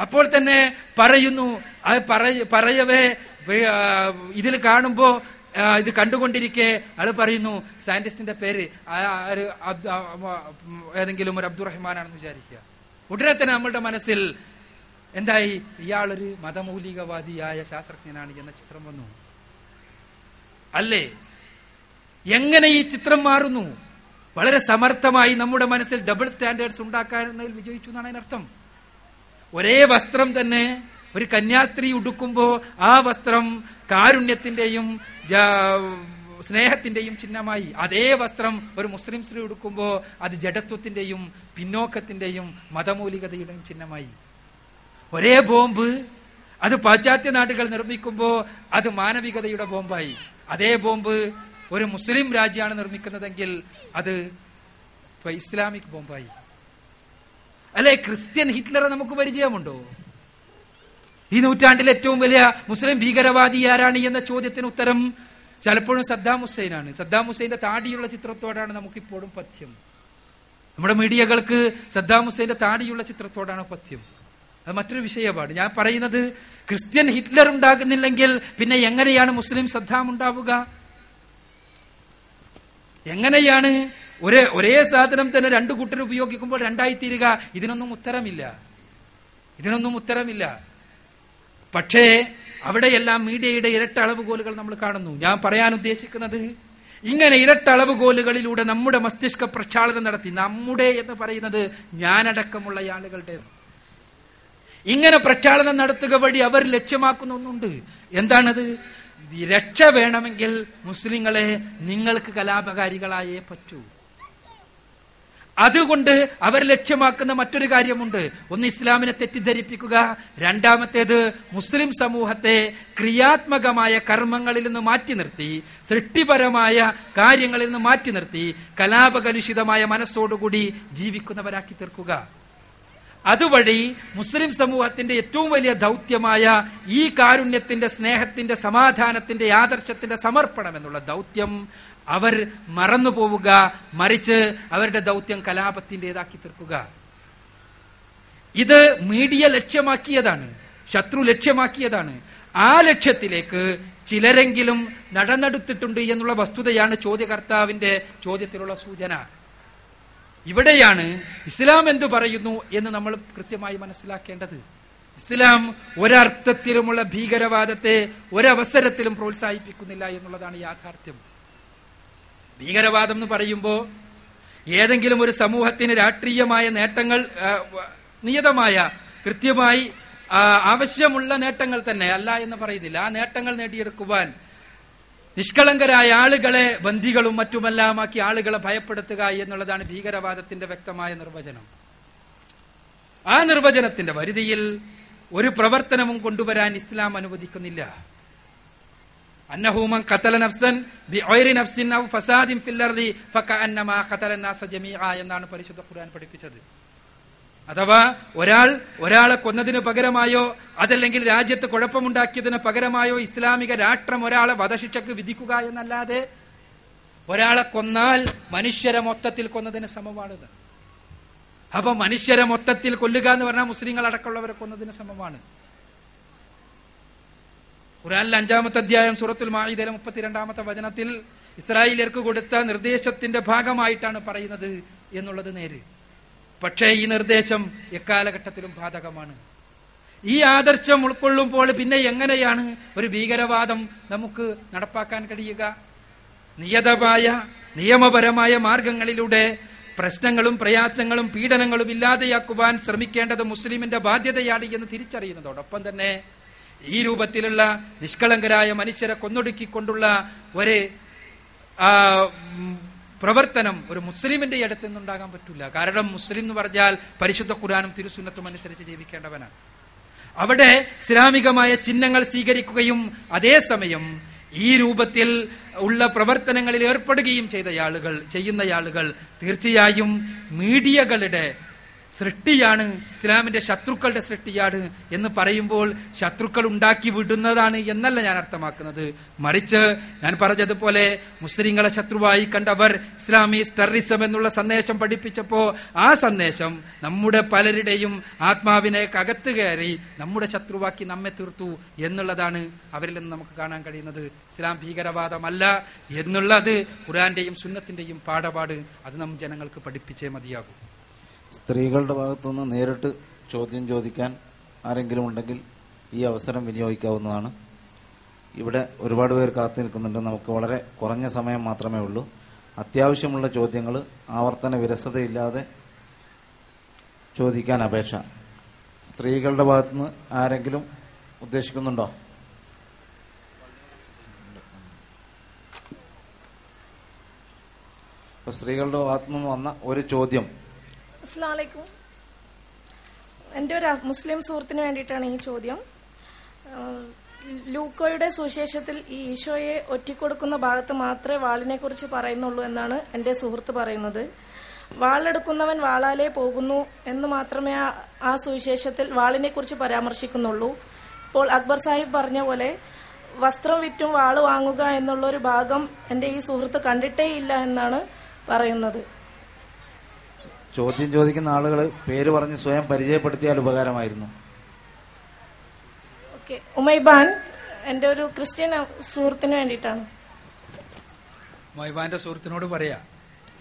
അപ്പോൾ തന്നെ പറയുന്നു പറയവേ ഇതിൽ കാണുമ്പോ ഇത് കണ്ടുകൊണ്ടിരിക്കെ ആൾ പറയുന്നു സയന്റിസ്റ്റിന്റെ പേര് ഏതെങ്കിലും ഒരു അബ്ദുറഹ്മാനാണെന്ന് വിചാരിക്കുക. ഉടനെ തന്നെ നമ്മളുടെ മനസ്സിൽ എന്തായി? ഇയാളൊരു മതമൗലികവാദിയായ ശാസ്ത്രജ്ഞനാണ് എന്ന ചിത്രം വന്നു. അല്ലേ? എങ്ങനെ ഈ ചിത്രം മാറുന്നു? വളരെ സമർത്ഥമായി നമ്മുടെ മനസ്സിൽ ഡബിൾ സ്റ്റാൻഡേർഡ്സ് ഉണ്ടാക്കാനതിൽ വിജയിച്ചു എന്നാണ് അതിനർത്ഥം. ഒരേ വസ്ത്രം തന്നെ ഒരു കന്യാസ്ത്രീ ഉടുക്കുമ്പോ ആ വസ്ത്രം കാരുണ്യത്തിന്റെയും സ്നേഹത്തിന്റെയും ചിഹ്നമായി. അതേ വസ്ത്രം ഒരു മുസ്ലിം സ്ത്രീ ഉടുക്കുമ്പോ അത് ജഡത്വത്തിന്റെയും പിന്നോക്കത്തിന്റെയും മതമൂലികതയുടെയും ചിഹ്നമായി. ഒരേ ബോംബ് അത് പാശ്ചാത്യ നാടുകൾ നിർമ്മിക്കുമ്പോ അത് മാനവികതയുടെ ബോംബായി. അതേ ബോംബ് ഒരു മുസ്ലിം രാജ്യമാണ് നിർമ്മിക്കുന്നതെങ്കിൽ അത് ഇസ്ലാമിക് ബോംബായി. അല്ലെ ക്രിസ്ത്യൻ ഹിറ്റ്ലറെ നമുക്ക് പരിചയമുണ്ടോ? ഈ നൂറ്റാണ്ടിൽ ഏറ്റവും വലിയ മുസ്ലിം ഭീകരവാദി ആരാണ് എന്ന ചോദ്യത്തിന് ഉത്തരം ചിലപ്പോഴും സദ്ദാം ഹുസൈനാണ്. സദ്ദാം ഹുസൈന്റെ താടിയുള്ള ചിത്രത്തോടാണ് നമുക്കിപ്പോഴും പഥ്യം. നമ്മുടെ മീഡിയകൾക്ക് സദ്ദാം ഹുസൈന്റെ താടിയുള്ള ചിത്രത്തോടാണ് പഥ്യം? അത് മറ്റൊരു വിഷയമാണ്. ഞാൻ പറയുന്നത് ക്രിസ്ത്യൻ ഹിറ്റ്ലർ ഉണ്ടാകുന്നില്ലെങ്കിൽ പിന്നെ എങ്ങനെയാണ് മുസ്ലിം സദ്ദാം ഉണ്ടാവുക എങ്ങനെയാണ് ഒരേ ഒരേ സാധനം തന്നെ രണ്ടു കൂട്ടർ ഉപയോഗിക്കുമ്പോൾ രണ്ടായി തീരുക? ഇതിനൊന്നും ഉത്തരമില്ല. ഇതിനൊന്നും ഉത്തരമില്ല. പക്ഷേ അവിടെയെല്ലാം മീഡിയയുടെ ഇരട്ട അളവുകോലുകൾ നമ്മൾ കാണുന്നു. ഞാൻ പറയാൻ ഉദ്ദേശിക്കുന്നത് ഇങ്ങനെ ഇരട്ട അളവുകോലുകളിലൂടെ നമ്മുടെ മസ്തിഷ്ക പ്രക്ഷാളനം നടത്തി. നമ്മുടെ എന്ന് പറയുന്നത് ഞാനടക്കമുള്ള ആളുകളുടെ ഇങ്ങനെ പ്രക്ഷാളനം നടത്തുക വഴി അവർ ലക്ഷ്യമാക്കുന്ന ഒന്നുണ്ട് എന്താണത് രക്ഷ വേണമെങ്കിൽ മുസ്ലിങ്ങളെ നിങ്ങൾക്ക് കലാപകാരികളായേ പറ്റൂ. അതുകൊണ്ട് അവർ ലക്ഷ്യമാക്കുന്ന മറ്റൊരു കാര്യമുണ്ട്. ഒന്ന് ഇസ്ലാമിനെ തെറ്റിദ്ധരിപ്പിക്കുക രണ്ടാമത്തേത് മുസ്ലിം സമൂഹത്തെ ക്രിയാത്മകമായ കർമ്മങ്ങളിൽ നിന്ന് മാറ്റി നിർത്തി സൃഷ്ടിപരമായ കാര്യങ്ങളിൽ നിന്ന് മാറ്റി നിർത്തി കലാപകലുഷിതമായ മനസ്സോടുകൂടി ജീവിക്കുന്നവരാക്കി തീർക്കുക. അതുവഴി മുസ്ലിം സമൂഹത്തിന്റെ ഏറ്റവും വലിയ ദൗത്യമായ ഈ കാരുണ്യത്തിന്റെ സ്നേഹത്തിന്റെ സമാധാനത്തിന്റെ ആദർശത്തിന്റെ സമർപ്പണം എന്നുള്ള ദൗത്യം അവർ മറന്നു പോവുക മറിച്ച് അവരുടെ ദൗത്യം കലാപത്തിന്റേതാക്കി തീർക്കുക. ഇത് മീഡിയ ലക്ഷ്യമാക്കിയതാണ് ശത്രു ലക്ഷ്യമാക്കിയതാണ്. ആ ലക്ഷ്യത്തിലേക്ക് ചിലരെങ്കിലും നടന്നെടുത്തിട്ടുണ്ട് എന്നുള്ള വസ്തുതയാണ് ചോദ്യകർത്താവിന്റെ ചോദ്യത്തിലുള്ള സൂചന. ഇവിടെയാണ് ഇസ്ലാം എന്തു പറയുന്നു എന്ന് നമ്മൾ കൃത്യമായി മനസ്സിലാക്കേണ്ടത്. ഇസ്ലാം ഒരർത്ഥത്തിലുമുള്ള ഭീകരവാദത്തെ ഒരവസരത്തിലും പ്രോത്സാഹിപ്പിക്കുന്നില്ല എന്നുള്ളതാണ് യാഥാർത്ഥ്യം. ഭീകരവാദം എന്ന് പറയുമ്പോൾ ഏതെങ്കിലും ഒരു സമൂഹത്തിന് രാഷ്ട്രീയമായ നേട്ടങ്ങൾ നിയതമായ കൃത്യമായി ആവശ്യമുള്ള നേട്ടങ്ങൾ തന്നെ അല്ല എന്ന് പറയുന്നില്ല. ആ നേട്ടങ്ങൾ നേടിയെടുക്കുവാൻ നിഷ്കളങ്കരായ ആളുകളെ ബന്ദികളും മറ്റുമെല്ലാമാക്കി ആളുകളെ ഭയപ്പെടുത്തുക എന്നുള്ളതാണ് ഭീകരവാദത്തിന്റെ വ്യക്തമായ നിർവചനം. ആ നിർവചനത്തിന്റെ പരിധിയിൽ ഒരു പ്രവർത്തനവും കൊണ്ടുവരാൻ ഇസ്ലാം അനുവദിക്കുന്നില്ല. അന്നഹൂമൻ ഖതല നഫ്സൻ നഫ്സിൻ ഫസാദിൻ ഫിൽ അർദി ഫകഅന്നമാ ഖതല നാസ ജമീഅ എന്നാണ് പരിശുദ്ധ ഖുർആൻ പഠിപ്പിച്ചത്. അഥവാ ഒരാൾ ഒരാളെ കൊന്നതിന് പകരമായോ അതല്ലെങ്കിൽ രാജ്യത്ത് കുഴപ്പമുണ്ടാക്കിയതിന് പകരമായോ ഇസ്ലാമിക രാഷ്ട്രം ഒരാളെ വധശിക്ഷക്ക് വിധിക്കുക എന്നല്ലാതെ ഒരാളെ കൊന്നാൽ മനുഷ്യരെ മൊത്തത്തിൽ കൊന്നതിന് സമമാണിത് അപ്പൊ മനുഷ്യരെ മൊത്തത്തിൽ കൊല്ലുക എന്ന് പറഞ്ഞാൽ മുസ്ലിങ്ങൾ അടക്കമുള്ളവരെ കൊന്നതിന് സമമാണ്. ഖുറാനിലെ അഞ്ചാമത്തെ അധ്യായം സൂറത്തുൽ മാഹിദയിലെ മുപ്പത്തിരണ്ടാമത്തെ വചനത്തിൽ ഇസ്രായേലിയർക്ക് കൊടുത്ത നിർദ്ദേശത്തിന്റെ ഭാഗമായിട്ടാണ് പറയുന്നത് എന്നുള്ളത് നേര്. പക്ഷേ ഈ നിർദ്ദേശം എക്കാലഘട്ടത്തിലും ബാധകമാണ്. ഈ ആദർശം ഉൾക്കൊള്ളുമ്പോൾ പിന്നെ എങ്ങനെയാണ് ഒരു ഭീകരവാദം നമുക്ക് നടപ്പാക്കാൻ കഴിയുക? നിയതമായ നിയമപരമായ മാർഗങ്ങളിലൂടെ പ്രശ്നങ്ങളും പ്രയാസങ്ങളും പീഡനങ്ങളും ഇല്ലാതെയാക്കുവാൻ ശ്രമിക്കേണ്ടത് മുസ്ലിമിന്റെ ബാധ്യതയാണ് എന്ന് തിരിച്ചറിയുന്നതോടൊപ്പം തന്നെ ഈ രൂപത്തിലുള്ള നിഷ്കളങ്കരായ മനുഷ്യരെ കൊന്നൊടുക്കിക്കൊണ്ടുള്ള ഒരു പ്രവർത്തനം ഒരു മുസ്ലിമിന്റെ അടുത്ത് നിന്നുണ്ടാകാൻ പറ്റില്ല കാരണം മുസ്ലിം എന്ന് പറഞ്ഞാൽ പരിശുദ്ധ ഖുരാനും തിരുസുന്നത്തും അനുസരിച്ച് ജീവിക്കേണ്ടവനാണ്. അവിടെ ഇസ്ലാമികമായ ചിഹ്നങ്ങൾ സ്വീകരിക്കുകയും അതേസമയം ഈ രൂപത്തിൽ ഉള്ള പ്രവർത്തനങ്ങളിൽ ഏർപ്പെടുകയും ചെയ്ത ആളുകൾ ചെയ്യുന്ന ആളുകൾ തീർച്ചയായും മീഡിയകളുടെ സൃഷ്ടിയാണ്. ഇസ്ലാമിന്റെ ശത്രുക്കളുടെ സൃഷ്ടിയാണ് എന്ന് പറയുമ്പോൾ ശത്രുക്കൾ ഉണ്ടാക്കി വിടുന്നതാണ് എന്നല്ല ഞാൻ അർത്ഥമാക്കുന്നത്. മറിച്ച് ഞാൻ പറഞ്ഞതുപോലെ മുസ്ലിങ്ങളെ ശത്രുവായി കണ്ടവർ ഇസ്ലാമിസ് ടെററിസം എന്നുള്ള സന്ദേശം പഠിപ്പിച്ചപ്പോ ആ സന്ദേശം നമ്മുടെ പലരുടെയും ആത്മാവിനെ അകത്ത് കയറി നമ്മുടെ ശത്രുവാക്കി നമ്മെ തീർത്തു എന്നുള്ളതാണ് അവരിൽ നിന്ന് നമുക്ക് കാണാൻ കഴിയുന്നത്. ഇസ്ലാം ഭീകരവാദമല്ല എന്നുള്ളത് ഖുറാന്റെയും സുന്നത്തിന്റെയും പാഠപാട്. അത് നാം ജനങ്ങൾക്ക് പഠിപ്പിച്ചേ മതിയാകൂ. സ്ത്രീകളുടെ ഭാഗത്തുനിന്ന് നേരിട്ട് ചോദ്യം ചോദിക്കാൻ ആരെങ്കിലും ഉണ്ടെങ്കിൽ ഈ അവസരം വിനിയോഗിക്കാവുന്നതാണ്. ഇവിടെ ഒരുപാട് പേർ കാത്തു നിൽക്കുന്നുണ്ട്. നമുക്ക് വളരെ കുറഞ്ഞ സമയം മാത്രമേ ഉള്ളൂ. അത്യാവശ്യമുള്ള ചോദ്യങ്ങൾ ആവർത്തന വിരസതയില്ലാതെ ചോദിക്കാൻ അപേക്ഷ. സ്ത്രീകളുടെ ഭാഗത്തുനിന്ന് ആരെങ്കിലും ഉദ്ദേശിക്കുന്നുണ്ടോ? സ്ത്രീകളുടെ ഭാഗത്തുനിന്ന് വന്ന ഒരു ചോദ്യം അസ്ലാമലൈക്കും എന്റെ ഒരു മുസ്ലിം സുഹൃത്തിന് വേണ്ടിയിട്ടാണ് ഈ ചോദ്യം. ലൂക്കോയുടെ സുവിശേഷത്തിൽ ഈ ഈശോയെ ഒറ്റിക്കൊടുക്കുന്ന ഭാഗത്ത് മാത്രമേ വാളിനെ കുറിച്ച് പറയുന്നുള്ളൂ എന്നാണ് എന്റെ സുഹൃത്ത് പറയുന്നത്. വാളെടുക്കുന്നവൻ വാളാലേ പോകുന്നു എന്ന് മാത്രമേ ആ- ആ സുവിശേഷത്തിൽ വാളിനെ കുറിച്ച് പരാമർശിക്കുന്നുള്ളൂ. ഇപ്പോൾ അക്ബർ സാഹിബ് പറഞ്ഞ പോലെ വസ്ത്രം വിറ്റും വാൾ വാങ്ങുക എന്നുള്ള ഒരു ഭാഗം എന്റെ ഈ സുഹൃത്ത് കണ്ടിട്ടേ ഇല്ല എന്നാണ് പറയുന്നത്. ചോദ്യം ചോദിക്കുന്ന ആളുകൾ പേര് പറഞ്ഞ് സ്വയം പരിചയപ്പെടുത്തിയാൽ ഉപകാരമായിരുന്നു. ഓക്കെ. ഉമൈബാൻ എന്റെ ഒരു ക്രിസ്ത്യൻ സുഹൃത്തിന് വേണ്ടിയിട്ടാണ്. മൊയ്ബാന്റെ സുഹൃത്തിനോട് പറയാ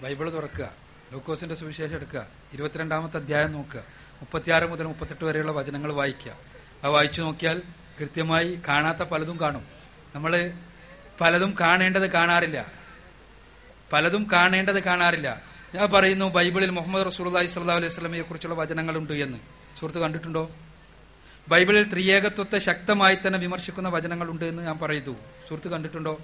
ബൈബിൾ തുറക്കുക ലൂക്കോസിന്റെ സുവിശേഷം എടുക്കുക ഇരുപത്തിരണ്ടാമത്തെ അധ്യായം നോക്കുക മുപ്പത്തിയാറ് മുതൽ മുപ്പത്തെട്ട് വരെയുള്ള വചനങ്ങൾ വായിക്കുക. അത് വായിച്ചു നോക്കിയാൽ കൃത്യമായി കാണാത്ത പലതും കാണും. നമ്മൾ പലതും കാണേണ്ടത് കാണാറില്ല. പലതും കാണേണ്ടത് കാണാറില്ല. ഞാൻ പറയുന്നു ബൈബിളിൽ മുഹമ്മദ് റസൂലി സ്വല്ലാ അലൈഹി സ്വലമയെ കുറിച്ചുള്ള വചനങ്ങളുണ്ട് എന്ന്. സുഹൃത്ത് കണ്ടിട്ടുണ്ടോ? ബൈബിളിൽ ത്രിയേകത്വത്തെ ശക്തമായി തന്നെ വിമർശിക്കുന്ന വചനങ്ങളുണ്ട് എന്ന് ഞാൻ പറയുന്നു. സുഹൃത്ത് കണ്ടിട്ടുണ്ടോ?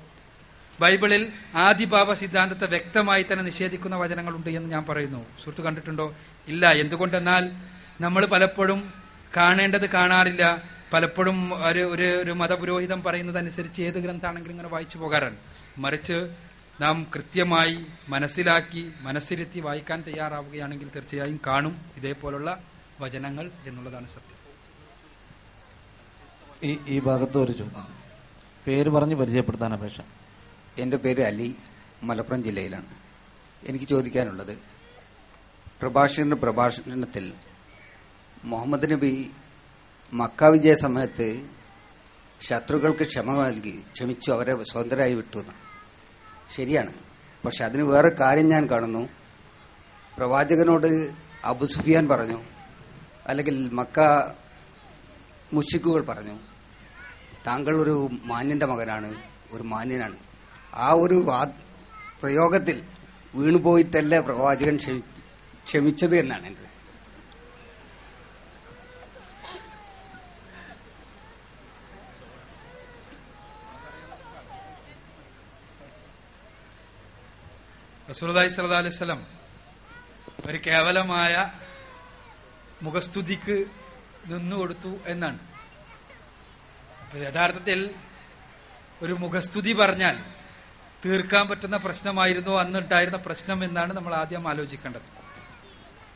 ബൈബിളിൽ ആദിഭാവ സിദ്ധാന്തത്തെ വ്യക്തമായി തന്നെ നിഷേധിക്കുന്ന വചനങ്ങളുണ്ട് എന്ന് ഞാൻ പറയുന്നു. സുഹൃത്ത് കണ്ടിട്ടുണ്ടോ? ഇല്ല. എന്തുകൊണ്ടെന്നാൽ നമ്മൾ പലപ്പോഴും കാണേണ്ടത് കാണാറില്ല. പലപ്പോഴും ഒരു ഒരു മതപുരോഹിതം പറയുന്നത് അനുസരിച്ച് ഏത് ഗ്രന്ഥാണെങ്കിലും ഇങ്ങനെ വായിച്ചു പോകാറാണ്. മറിച്ച് നാം കൃത്യമായി മനസ്സിലാക്കി മനസ്സിരുത്തി വായിക്കാൻ തയ്യാറാവുകയാണെങ്കിൽ തീർച്ചയായും കാണും. ഇതേപോലുള്ള വചനങ്ങൾ എന്നുള്ളതാണ് സത്യം. ഈ ഈ ഭാഗത്ത് ഒരു ചോദ്യം. പേര് പറഞ്ഞ് പരിചയപ്പെടുത്താൻ അപേക്ഷ. എന്റെ പേര് അലി മലപ്പുറം ജില്ലയിലാണ്. എനിക്ക് ചോദിക്കാനുള്ളത് പ്രഭാഷകന്റെ പ്രഭാഷണത്തിൽ മുഹമ്മദ് നബി മക്ക വിജയ സമയത്ത് ശത്രുക്കൾക്ക് ക്ഷമ നൽകി ക്ഷമിച്ചു അവരെ സ്വതന്ത്രരായി വിട്ടു എന്ന്. ശരിയാണ്. പക്ഷെ അതിന് വേറെ കാര്യം ഞാൻ കാണുന്നു. പ്രവാചകനോട് അബു സുഫിയാൻ പറഞ്ഞു അല്ലെങ്കിൽ മക്ക മുഷിക്കുകൾ പറഞ്ഞു താങ്കൾ ഒരു മാന്യന്റെ മകനാണ് ഒരു മാന്യനാണ്. ആ ഒരു പ്രയോഗത്തിൽ വീണുപോയിട്ടല്ല പ്രവാചകൻ ക്ഷമി- ക്ഷമിച്ചത് എന്നാണ് എന്റെ റസൂലുള്ളാഹി സ്വല്ലല്ലാഹു അലൈഹി വസല്ലം ഒരു കേവലമായ മുഖസ്തുതിക്ക് നിന്നുകൊടുത്തു എന്നാണ്. അപ്പൊ യഥാർത്ഥത്തിൽ ഒരു മുഖസ്തുതി പറഞ്ഞാൽ തീർക്കാൻ പറ്റുന്ന പ്രശ്നമായിരുന്നു അന്നുണ്ടായിരുന്ന പ്രശ്നം എന്നാണ് നമ്മൾ ആദ്യം ആലോചിക്കേണ്ടത്.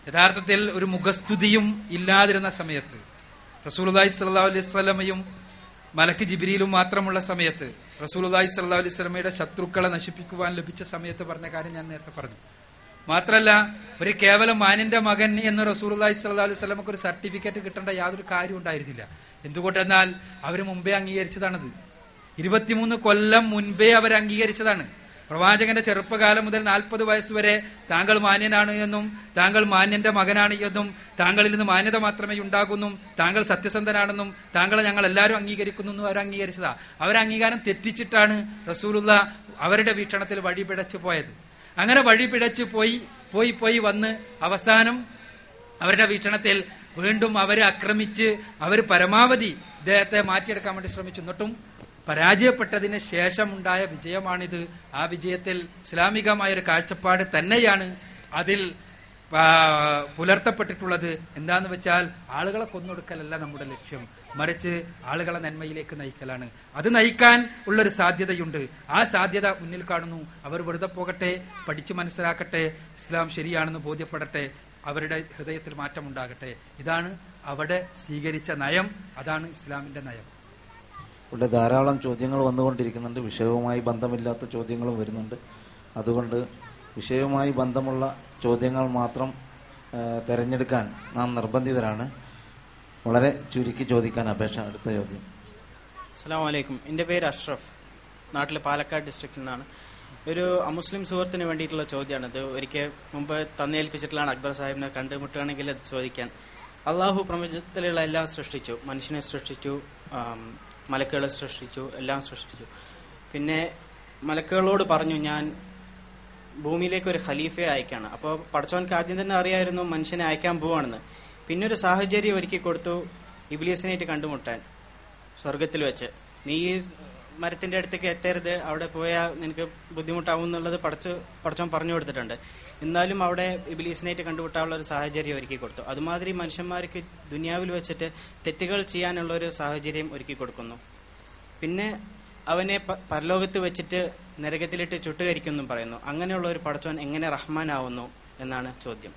യഥാർത്ഥത്തിൽ ഒരു മുഖസ്തുതിയും ഇല്ലാതിരുന്ന സമയത്ത് റസൂലുള്ളാഹി സ്വല്ലല്ലാഹു അലൈഹി വസല്ലമയും മലക്ക് ജിബിരിയിലും മാത്രമുള്ള സമയത്ത് റസൂലുള്ളാഹി സ്വല്ലല്ലാഹു അലൈഹി സ്വലമയുടെ ശത്രുക്കളെ നശിപ്പിക്കുവാൻ ലഭിച്ച സമയത്ത് പറഞ്ഞ കാര്യം ഞാൻ നേരത്തെ പറഞ്ഞു. മാത്രല്ല ഒരു കേവലം മാനിന്റെ മകൻ എന്ന് റസൂലുള്ളാഹി സ്വല്ലല്ലാഹു അലൈഹി വസല്ലമക്ക് ഒരു സർട്ടിഫിക്കറ്റ് കിട്ടേണ്ട യാതൊരു കാര്യം ഉണ്ടായിരുന്നില്ല. എന്തുകൊണ്ടെന്നാൽ അവർ മുമ്പേ അംഗീകരിച്ചതാണത്. ഇരുപത്തിമൂന്ന് കൊല്ലം മുൻപേ അവർ അംഗീകരിച്ചതാണ് പ്രവാചകന്റെ ചെറുപ്പകാലം മുതൽ നാൽപ്പത് വയസ്സുവരെ താങ്കൾ മാന്യനാണ് എന്നും താങ്കൾ മാന്യന്റെ മകനാണ് എന്നും താങ്കളിൽ നിന്ന് മാന്യത മാത്രമേ ഉണ്ടാകുന്നു താങ്കൾ സത്യസന്ധനാണെന്നും താങ്കളെ ഞങ്ങൾ എല്ലാവരും അംഗീകരിക്കുന്നു എന്നും അവർ അംഗീകരിച്ചതാ. അവർ അംഗീകാരം തെറ്റിച്ചിട്ടാണ് റസൂലുള്ള അവരുടെ വീക്ഷണത്തിൽ വഴി പിടച്ചു പോയത്. അങ്ങനെ വഴി പിടച്ചു പോയി പോയി പോയി വന്ന് അവസാനം അവരുടെ വീക്ഷണത്തിൽ വീണ്ടും അവരെ ആക്രമിച്ച് അവർ പരമാവധി ഇദ്ദേഹത്തെ മാറ്റിയെടുക്കാൻ വേണ്ടി ശ്രമിച്ചു. എന്നിട്ടും പരാജയപ്പെട്ടതിന് ശേഷമുണ്ടായ വിജയമാണിത്. ആ വിജയത്തിൽ ഇസ്ലാമികമായ ഒരു കാഴ്ചപ്പാട് തന്നെയാണ് അതിൽ പുലർത്തപ്പെട്ടിട്ടുള്ളത്. എന്താന്ന് വെച്ചാൽ ആളുകളെ കൊന്നൊടുക്കലല്ല നമ്മുടെ ലക്ഷ്യം. മറിച്ച് ആളുകളെ നന്മയിലേക്ക് നയിക്കലാണ്. അത് നയിക്കാൻ ഉള്ളൊരു സാധ്യതയുണ്ട്. ആ സാധ്യത മുന്നിൽ കാണുന്നു. അവർ വെറുതെ പോകട്ടെ പഠിച്ചു മനസ്സിലാക്കട്ടെ ഇസ്ലാം ശരിയാണെന്ന് ബോധ്യപ്പെടട്ടെ അവരുടെ ഹൃദയത്തിൽ മാറ്റമുണ്ടാകട്ടെ. ഇതാണ് അവിടെ സ്വീകരിച്ച നയം. അതാണ് ഇസ്ലാമിന്റെ നയം. ഇവിടെ ധാരാളം ചോദ്യങ്ങൾ വന്നുകൊണ്ടിരിക്കുന്നുണ്ട്. വിഷയവുമായി ബന്ധമില്ലാത്ത ചോദ്യങ്ങളും വരുന്നുണ്ട്. അതുകൊണ്ട് വിഷയവുമായി ബന്ധമുള്ള ചോദ്യങ്ങൾ മാത്രം തിരഞ്ഞെടുക്കാൻ നാം നിർബന്ധിതരാണ്. വളരെ ചുരുക്കി ചോദിക്കാൻ അപേക്ഷ അടുത്ത ചോദ്യം. അസ്സാം വലൈക്കും എന്റെ പേര് അഷ്റഫ്. നാട്ടിലെ പാലക്കാട് ഡിസ്ട്രിക്റ്റിൽ നിന്നാണ്. ഒരു അമുസ്ലിം സുഹൃത്തിന് വേണ്ടിയിട്ടുള്ള ചോദ്യമാണ്. ഇത് ഒരിക്കൽ മുമ്പ് തന്നേൽപ്പിച്ചിട്ടുള്ളതാണ് അക്ബർ സാഹിബിനെ കണ്ടുമുട്ടുകയാണെങ്കിൽ അത് ചോദിക്കാൻ. അള്ളാഹു പ്രപഞ്ചത്തിലുള്ള എല്ലാം സൃഷ്ടിച്ചു. മനുഷ്യനെ സൃഷ്ടിച്ചു. മലക്കുകളെ സൃഷ്ടിച്ചു എല്ലാം സൃഷ്ടിച്ചു. പിന്നെ മലക്കുകളോട് പറഞ്ഞു ഞാൻ ഭൂമിയിലേക്ക് ഒരു ഖലീഫയെ അയക്കാണ്. അപ്പോൾ പടച്ചവൻക്ക് ആദ്യം തന്നെ അറിയായിരുന്നു മനുഷ്യനെ അയക്കാൻ പോവാണെന്ന്. പിന്നെ ഒരു സാഹചര്യം ഒരുക്കി കൊടുത്തു ഇബ്ലീസിനായിട്ട് കണ്ടുമുട്ടാൻ സ്വർഗത്തിൽ വെച്ച്. നീ മരത്തിന്റെ അടുത്തേക്ക് എത്തരുത്. അവിടെ പോയാൽ നിനക്ക് ബുദ്ധിമുട്ടാവും എന്നുള്ളത് പഠിച്ച് പറഞ്ഞു കൊടുത്തിട്ടുണ്ട്. എന്നാലും അവിടെ ഇബിലീസിനായിട്ട് കണ്ടുമുട്ടാനുള്ള ഒരു സാഹചര്യം ഒരുക്കി കൊടുത്തു. അതുമാതിരി മനുഷ്യന്മാർക്ക് ദുനിയാവിൽ വെച്ചിട്ട് തെറ്റുകൾ ചെയ്യാനുള്ള ഒരു സാഹചര്യം ഒരുക്കി കൊടുക്കുന്നു. പിന്നെ അവനെ പരലോകത്ത് വെച്ചിട്ട് നരകത്തിലിട്ട് ചുട്ടുകരിക്കുന്നു പറയുന്നു. അങ്ങനെയുള്ള ഒരു പടച്ചവൻ എങ്ങനെ റഹ്മാനാവുന്നു എന്നാണ് ചോദ്യം.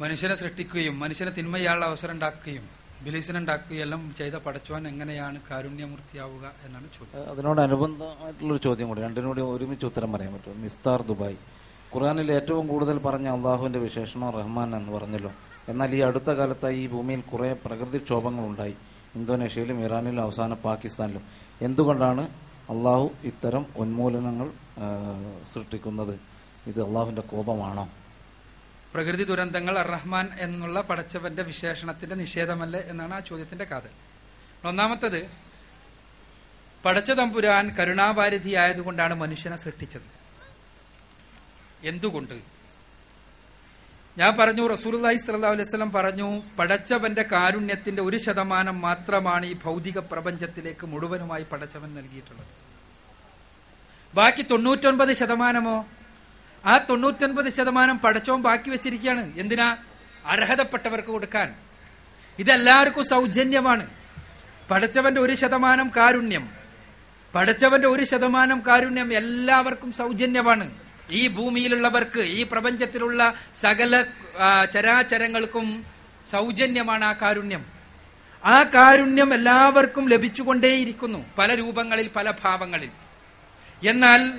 മനുഷ്യനെ സൃഷ്ടിക്കുകയും മനുഷ്യനെ തിന്മയാളുടെ അവസരം ഉണ്ടാക്കുകയും ബിലീസിനുണ്ടാക്കുകയും എല്ലാം ചെയ്ത പടച്ചവൻ എങ്ങനെയാണ് കാരുണ്യമൂർത്തിയാവുക എന്നാണ് ചോദ്യം. അതിനോടനുബന്ധമായിട്ടുള്ളൊരു ചോദ്യം കൂടി രണ്ടിനോട് ഒരുമിച്ച് ഉത്തരം പറയാൻ പറ്റും നിസ്താർ ദുബായ്. ഖുറാനിൽ ഏറ്റവും കൂടുതൽ പറഞ്ഞ അള്ളാഹുവിന്റെ വിശേഷണം റഹ്മാൻ എന്ന് പറഞ്ഞല്ലോ. എന്നാൽ ഈ അടുത്ത കാലത്തായി ഈ ഭൂമിയിൽ കുറെ പ്രകൃതിക്ഷോഭങ്ങൾ ഉണ്ടായി ഇന്തോനേഷ്യയിലും ഇറാനിലും അവസാനം പാകിസ്ഥാനിലും. എന്തുകൊണ്ടാണ് അള്ളാഹു ഇത്തരം ഉന്മൂലനങ്ങൾ സൃഷ്ടിക്കുന്നത്? ഇത് അള്ളാഹുവിന്റെ കോപമാണോ? പ്രകൃതി ദുരന്തങ്ങൾ അർറഹ്മാൻ എന്നുള്ള പടച്ചവന്റെ വിശേഷണത്തിന്റെ നിഷേധമല്ലേ എന്നാണ് ആ ചോദ്യത്തിന്റെ കാതൽ. ഒന്നാമത്തത് പടച്ച തമ്പുരാൻ കരുണാഭാരതിയായതുകൊണ്ടാണ് മനുഷ്യനെ സൃഷ്ടിച്ചത്. എന്തുകൊണ്ട്? ഞാൻ പറഞ്ഞു റസൂലുള്ളാഹി സ്വല്ലല്ലാഹു അലൈഹി വസല്ലം പറഞ്ഞു പടച്ചവന്റെ കാരുണ്യത്തിന്റെ ഒരു ശതമാനം മാത്രമാണ് ഈ ഭൗതിക പ്രപഞ്ചത്തിലേക്ക് മുഴുവനുമായി പടച്ചവൻ നൽകിയിട്ടുള്ളത്. ബാക്കി തൊണ്ണൂറ്റൊൻപത് ശതമാനമോ? ആ തൊണ്ണൂറ്റൊൻപത് ശതമാനം പടച്ചവും ബാക്കി വെച്ചിരിക്കുകയാണ്. എന്തിനാ? അർഹതപ്പെട്ടവർക്ക് കൊടുക്കാൻ. ഇതെല്ലാവർക്കും സൗജന്യമാണ്. പടച്ചവന്റെ ഒരു ശതമാനം കാരുണ്യം. പടച്ചവന്റെ ഒരു ശതമാനം കാരുണ്യം എല്ലാവർക്കും സൗജന്യമാണ്. ഈ ഭൂമിയിലുള്ളവർക്ക് ഈ പ്രപഞ്ചത്തിലുള്ള സകല ചരാചരങ്ങൾക്കും സൗജന്യമാണ് ആ കാരുണ്യം. ആ കാരുണ്യം എല്ലാവർക്കും ലഭിച്ചുകൊണ്ടേയിരിക്കുന്നു. പല രൂപങ്ങളിൽ പല ഭാവങ്ങളിൽ. എന്നാൽ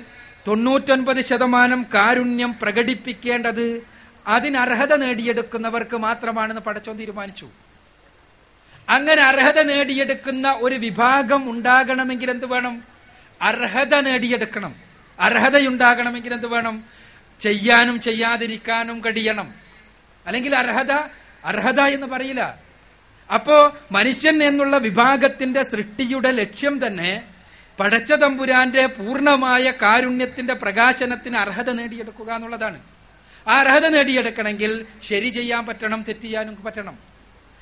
തൊണ്ണൂറ്റൊൻപത് ശതമാനം കാരുണ്യം പ്രകടിപ്പിക്കേണ്ടത് അതിനർഹത നേടിയെടുക്കുന്നവർക്ക് മാത്രമാണെന്ന് പടച്ചോൻ തീരുമാനിച്ചു. അങ്ങനെ അർഹത നേടിയെടുക്കുന്ന ഒരു വിഭാഗം ഉണ്ടാകണമെങ്കിൽ എന്ത് വേണം? അർഹത നേടിയെടുക്കണം. അർഹതയുണ്ടാകണമെങ്കിൽ എന്ത് വേണം? ചെയ്യാനും ചെയ്യാതിരിക്കാനും കഴിയണം. അല്ലെങ്കിൽ അർഹത അർഹത എന്ന് പറയില്ല. അപ്പോ മനുഷ്യൻ എന്നുള്ള വിഭാഗത്തിന്റെ സൃഷ്ടിയുടെ ലക്ഷ്യം തന്നെ പടച്ച തമ്പുരാന്റെ കാരുണ്യത്തിന്റെ പ്രകാശനത്തിന് അർഹത നേടിയെടുക്കുക എന്നുള്ളതാണ്. ആ അർഹത നേടിയെടുക്കണമെങ്കിൽ ശരി ചെയ്യാൻ പറ്റണം തെറ്റിയാനും പറ്റണം.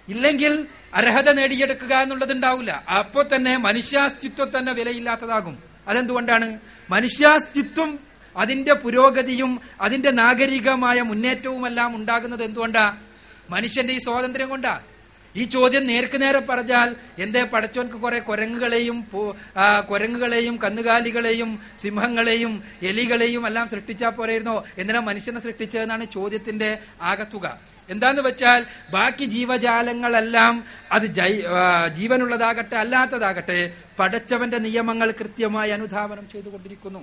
ഇല്ലെങ്കിൽ അർഹത നേടിയെടുക്കുക എന്നുള്ളത് ഉണ്ടാവില്ല അപ്പോ തന്നെ മനുഷ്യാസ്തിത്വം തന്നെ വിലയില്ലാത്തതാകും. അതെന്തുകൊണ്ടാണ്? മനുഷ്യാസ്തിത്വം അതിന്റെ പുരോഗതിയും അതിന്റെ നാഗരികമായ മുന്നേറ്റവുമെല്ലാം ഉണ്ടാകുന്നത് എന്തുകൊണ്ടാ? മനുഷ്യന്റെ ഈ സ്വാതന്ത്ര്യം കൊണ്ടാ. ഈ ചോദ്യം നേർക്ക് നേരെ പറഞ്ഞാൽ എന്തേ പടച്ചോൻക്ക് കുറെ കുരങ്ങുകളെയും കുരങ്ങുകളെയും കന്നുകാലികളെയും സിംഹങ്ങളെയും എലികളെയും എല്ലാം സൃഷ്ടിച്ചാൽ പോരായിരുന്നോ? എന്തിനാ മനുഷ്യനെ സൃഷ്ടിച്ചതെന്നാണ് ചോദ്യത്തിന്റെ ആകത്തുക. എന്താന്ന് വെച്ചാൽ ബാക്കി ജീവജാലങ്ങളെല്ലാം അത് ജീവനുള്ളതാകട്ടെ അല്ലാത്തതാകട്ടെ പടച്ചവന്റെ നിയമങ്ങൾ കൃത്യമായി അനുധാവനം ചെയ്തുകൊണ്ടിരിക്കുന്നു.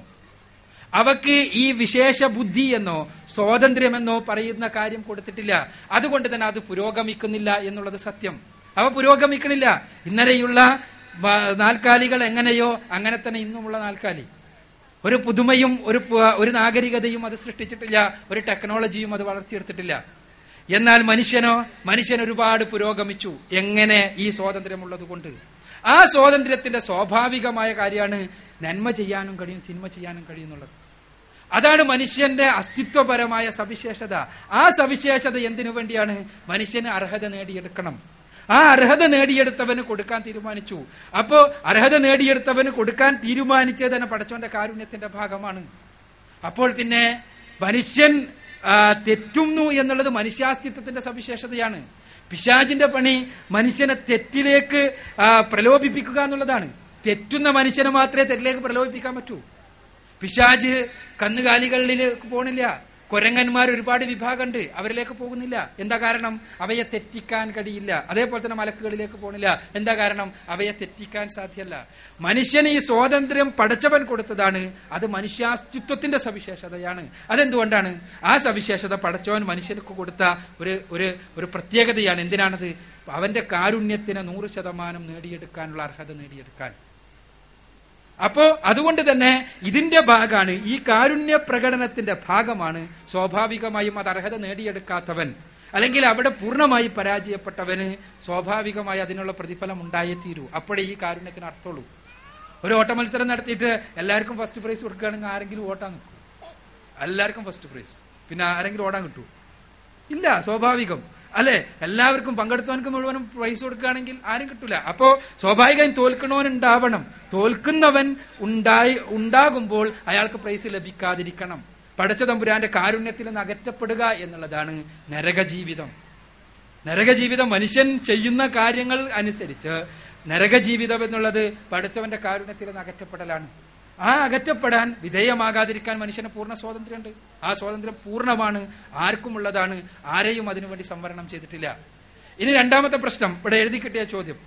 അവക്ക് ഈ വിശേഷ ബുദ്ധി എന്നോ സ്വാതന്ത്ര്യമെന്നോ പറയുന്ന കാര്യം കൊടുത്തിട്ടില്ല. അതുകൊണ്ട് തന്നെ അത് പുരോഗമിക്കുന്നില്ല എന്നുള്ളത് സത്യം. അവ പുരോഗമിക്കണില്ല. ഇന്നലെയുള്ള നാൽക്കാലികൾ എങ്ങനെയോ അങ്ങനെ തന്നെ ഇന്നുമുള്ള നാൽക്കാലി. ഒരു പുതുമയും ഒരു ഒരു നാഗരികതയും അത് സൃഷ്ടിച്ചിട്ടില്ല. ഒരു ടെക്നോളജിയും അത് വളർത്തിയെടുത്തിട്ടില്ല. എന്നാൽ മനുഷ്യനോ മനുഷ്യൻ ഒരുപാട് പുരോഗമിച്ചു. എങ്ങനെ ഈ സ്വാതന്ത്ര്യമുള്ളത് കൊണ്ട് ആ സ്വാതന്ത്ര്യത്തിന്റെ സ്വാഭാവികമായ കാര്യമാണ് നന്മ ചെയ്യാനും കഴിയും തിന്മ ചെയ്യാനും കഴിയുന്നുള്ളത് അതാണ് മനുഷ്യന്റെ അസ്തിത്വപരമായ സവിശേഷത. ആ സവിശേഷത എന്തിനു വേണ്ടിയാണ്? മനുഷ്യന് അർഹത നേടിയെടുക്കണം. ആ അർഹത നേടിയെടുത്തവന് കൊടുക്കാൻ തീരുമാനിച്ചു. അപ്പോ അർഹത നേടിയെടുത്തവന് കൊടുക്കാൻ തീരുമാനിച്ചത് തന്നെ പടച്ചോന്റെ കാരുണ്യത്തിന്റെ ഭാഗമാണ്. അപ്പോൾ പിന്നെ മനുഷ്യൻ തെറ്റുന്നു എന്നുള്ളത് മനുഷ്യാസ്തിത്വത്തിന്റെ സവിശേഷതയാണ്. പിശാചിന്റെ പണി മനുഷ്യനെ തെറ്റിലേക്ക് പ്രലോഭിപ്പിക്കുക എന്നുള്ളതാണ്. തെറ്റുന്ന മനുഷ്യനെ മാത്രമേ തെറ്റിലേക്ക് പ്രലോഭിപ്പിക്കാൻ പറ്റൂ. പിശാജ് കന്നുകാലികളിലേക്ക് പോണില്ല. കൊരങ്ങന്മാർ ഒരുപാട് വിഭാഗമുണ്ട്. അവരിലേക്ക് പോകുന്നില്ല. എന്താ കാരണം? അവയെ തെറ്റിക്കാൻ കഴിയില്ല. അതേപോലെ തന്നെ മലക്കുകളിലേക്ക് പോകുന്നില്ല എന്താ കാരണം? അവയെ തെറ്റിക്കാൻ സാധ്യല്ല. മനുഷ്യന് ഈ സ്വാതന്ത്ര്യം പടച്ചവൻ കൊടുത്തതാണ്. അത് മനുഷ്യാസ്തിത്വത്തിന്റെ സവിശേഷതയാണ്. അതെന്തുകൊണ്ടാണ്? ആ സവിശേഷത പടച്ചവൻ മനുഷ്യർക്ക് കൊടുത്ത ഒരു ഒരു ഒരു പ്രത്യേകതയാണ്. എന്തിനാണത്? അവന്റെ കാരുണ്യത്തിന് നൂറ് ശതമാനം നേടിയെടുക്കാനുള്ള അർഹത നേടിയെടുക്കാൻ. അപ്പോ അതുകൊണ്ട് തന്നെ ഇതിന്റെ ഭാഗമാണ് ഈ കാരുണ്യ പ്രകടനത്തിന്റെ ഭാഗമാണ് സ്വാഭാവികമായും അത് അർഹത നേടിയെടുക്കാത്തവൻ. അല്ലെങ്കിൽ അവിടെ പൂർണമായി പരാജയപ്പെട്ടവന് സ്വാഭാവികമായി അതിനുള്ള പ്രതിഫലം ഉണ്ടായേ തീരൂ അപ്പോഴേ ഈ കാരുണ്യത്തിന് അർത്ഥമുള്ളൂ. ഒരു ഓട്ട മത്സരം നടത്തിയിട്ട് എല്ലാവർക്കും ഫസ്റ്റ് പ്രൈസ് കൊടുക്കുകയാണെങ്കിൽ ആരെങ്കിലും ഓട്ടാൻ നിൽക്കും. എല്ലാവർക്കും ഫസ്റ്റ് പ്രൈസ് പിന്നെ ആരെങ്കിലും ഓടാൻ കിട്ടൂ ഇല്ല സ്വാഭാവികം. അല്ലെ? എല്ലാവർക്കും പങ്കെടുത്തവനക്ക് മുഴുവനും പ്രൈസ് കൊടുക്കുകയാണെങ്കിൽ ആരും കിട്ടൂല. അപ്പോ സ്വാഭാവികം തോൽക്കണവൻ ഉണ്ടാവണം തോൽക്കുന്നവൻ ഉണ്ടായി ഉണ്ടാകുമ്പോൾ അയാൾക്ക് പ്രൈസ് ലഭിക്കാതിരിക്കണം. പടച്ച തമ്പുരാന്റെ കാരുണ്യത്തിൽ നിന്ന് അകറ്റപ്പെടുക എന്നുള്ളതാണ് നരകജീവിതം. നരകജീവിതം മനുഷ്യൻ ചെയ്യുന്ന കാര്യങ്ങൾ അനുസരിച്ച് നരകജീവിതം എന്നുള്ളത് പഠിച്ചവന്റെ കാരുണ്യത്തിൽ നിന്ന് അകറ്റപ്പെടലാണ്. ആ അകറ്റപ്പെടാൻ വിധേയമാകാതിരിക്കാൻ മനുഷ്യന് പൂർണ സ്വാതന്ത്ര്യമുണ്ട്. ആ സ്വാതന്ത്ര്യം പൂർണമാണ്. ആർക്കുമുള്ളതാണ്? ആരെയും അതിനുവേണ്ടി സംവരണം ചെയ്തിട്ടില്ല. ഇനി രണ്ടാമത്തെ പ്രശ്നം. ഇവിടെ എഴുതി കിട്ടിയ ചോദ്യം.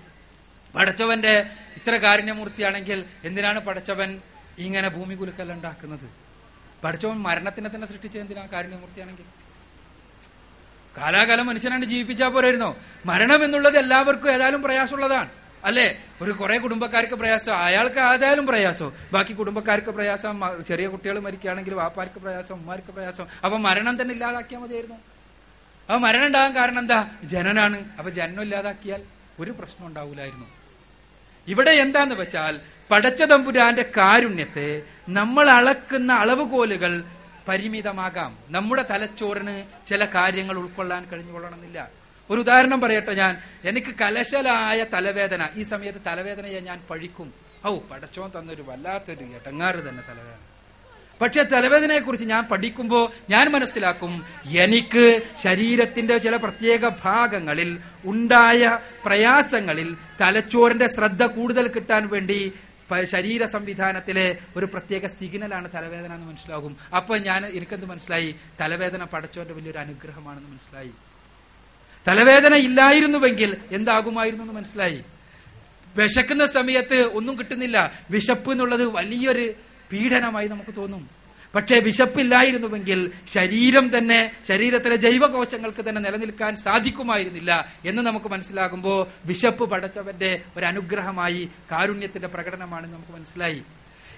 പടച്ചവന്റെ ഇത്ര കാരുണ്യമൂർത്തിയാണെങ്കിൽ എന്തിനാണ് പടച്ചവൻ ഇങ്ങനെ ഭൂമി കുലുക്കല്ല ഉണ്ടാക്കുന്നത്? പടച്ചവൻ മരണത്തിനെ തന്നെ സൃഷ്ടിച്ച എന്തിനാ കാരുണ്യമൂർത്തിയാണെങ്കിൽ? കാലാകാലം മനുഷ്യനാണ് ജീവിപ്പിച്ചാൽ പോരായിരുന്നോ? മരണം എന്നുള്ളത് എല്ലാവർക്കും ഏതായാലും പ്രയാസമുള്ളതാണ്. അല്ലെ? ഒരു കുറെ കുടുംബക്കാർക്ക് പ്രയാസം? അയാൾക്ക് ആയാലും പ്രയാസം? ബാക്കി കുടുംബക്കാർക്ക് പ്രയാസം? ചെറിയ കുട്ടികൾ മരിക്കുകയാണെങ്കിൽ വാപ്പാർക്ക് പ്രയാസം? ഉമ്മാർക്ക് പ്രയാസം? അപ്പൊ മരണം തന്നെ ഇല്ലാതാക്കിയാൽ മതിയായിരുന്നു. അപ്പൊ മരണം ഉണ്ടാകാൻ കാരണം എന്താ? ജനനാണ്. അപ്പൊ ജനനം ഇല്ലാതാക്കിയാൽ ഒരു പ്രശ്നം ഉണ്ടാവില്ലായിരുന്നു ഇവിടെ എന്താന്ന് വെച്ചാൽ പടച്ച തമ്പുരാന്റെ കാരുണ്യത്തെ നമ്മൾ അളക്കുന്ന അളവുകോലുകൾ പരിമിതമാകാം. നമ്മുടെ തലച്ചോറിന് ചില കാര്യങ്ങൾ ഉൾക്കൊള്ളാൻ കഴിഞ്ഞുകൊള്ളണമെന്നില്ല. ഒരു ഉദാഹരണം പറയട്ടെ ഞാൻ. എനിക്ക് കലശലായ തലവേദന. ഈ സമയത്ത് തലവേദനയെ ഞാൻ പഴിക്കും. ഔ പടച്ചോൻ തന്നൊരു വല്ലാത്തൊരു എട്ടങ്ങാറ് തന്നെ തലവേദന. പക്ഷെ തലവേദനയെ കുറിച്ച് ഞാൻ പഠിക്കുമ്പോൾ ഞാൻ മനസ്സിലാക്കും എനിക്ക് ശരീരത്തിന്റെ ചില പ്രത്യേക ഭാഗങ്ങളിൽ ഉണ്ടായ പ്രയാസങ്ങളിൽ തലച്ചോറിന്റെ ശ്രദ്ധ കൂടുതൽ കിട്ടാൻ വേണ്ടി ശരീര സംവിധാനത്തിലെ ഒരു പ്രത്യേക സിഗ്നലാണ് തലവേദന എന്ന് മനസ്സിലാകും. അപ്പൊ ഞാൻ എനിക്കെന്ത് മനസ്സിലായി? തലവേദന പടച്ചോന്റെ വലിയൊരു അനുഗ്രഹമാണെന്ന് മനസ്സിലായി. തലവേദന ഇല്ലായിരുന്നുവെങ്കിൽ എന്താകുമായിരുന്നു എന്ന് മനസ്സിലായി. വിശക്കുന്ന സമയത്ത് ഒന്നും കിട്ടുന്നില്ല. വിശപ്പ് എന്നുള്ളത് വലിയൊരു പീഡനമായി നമുക്ക് തോന്നും. പക്ഷേ വിശപ്പില്ലായിരുന്നുവെങ്കിൽ ശരീരം തന്നെ ശരീരത്തിലെ ജൈവകോശങ്ങൾക്ക് തന്നെ നിലനിൽക്കാൻ സാധിക്കുമായിരുന്നില്ല എന്ന് നമുക്ക് മനസ്സിലാകുമ്പോൾ വിശപ്പ് പടച്ചവന്റെ ഒരു അനുഗ്രഹമായി കാരുണ്യത്തിന്റെ പ്രകടനമാണ് നമുക്ക് മനസ്സിലായി.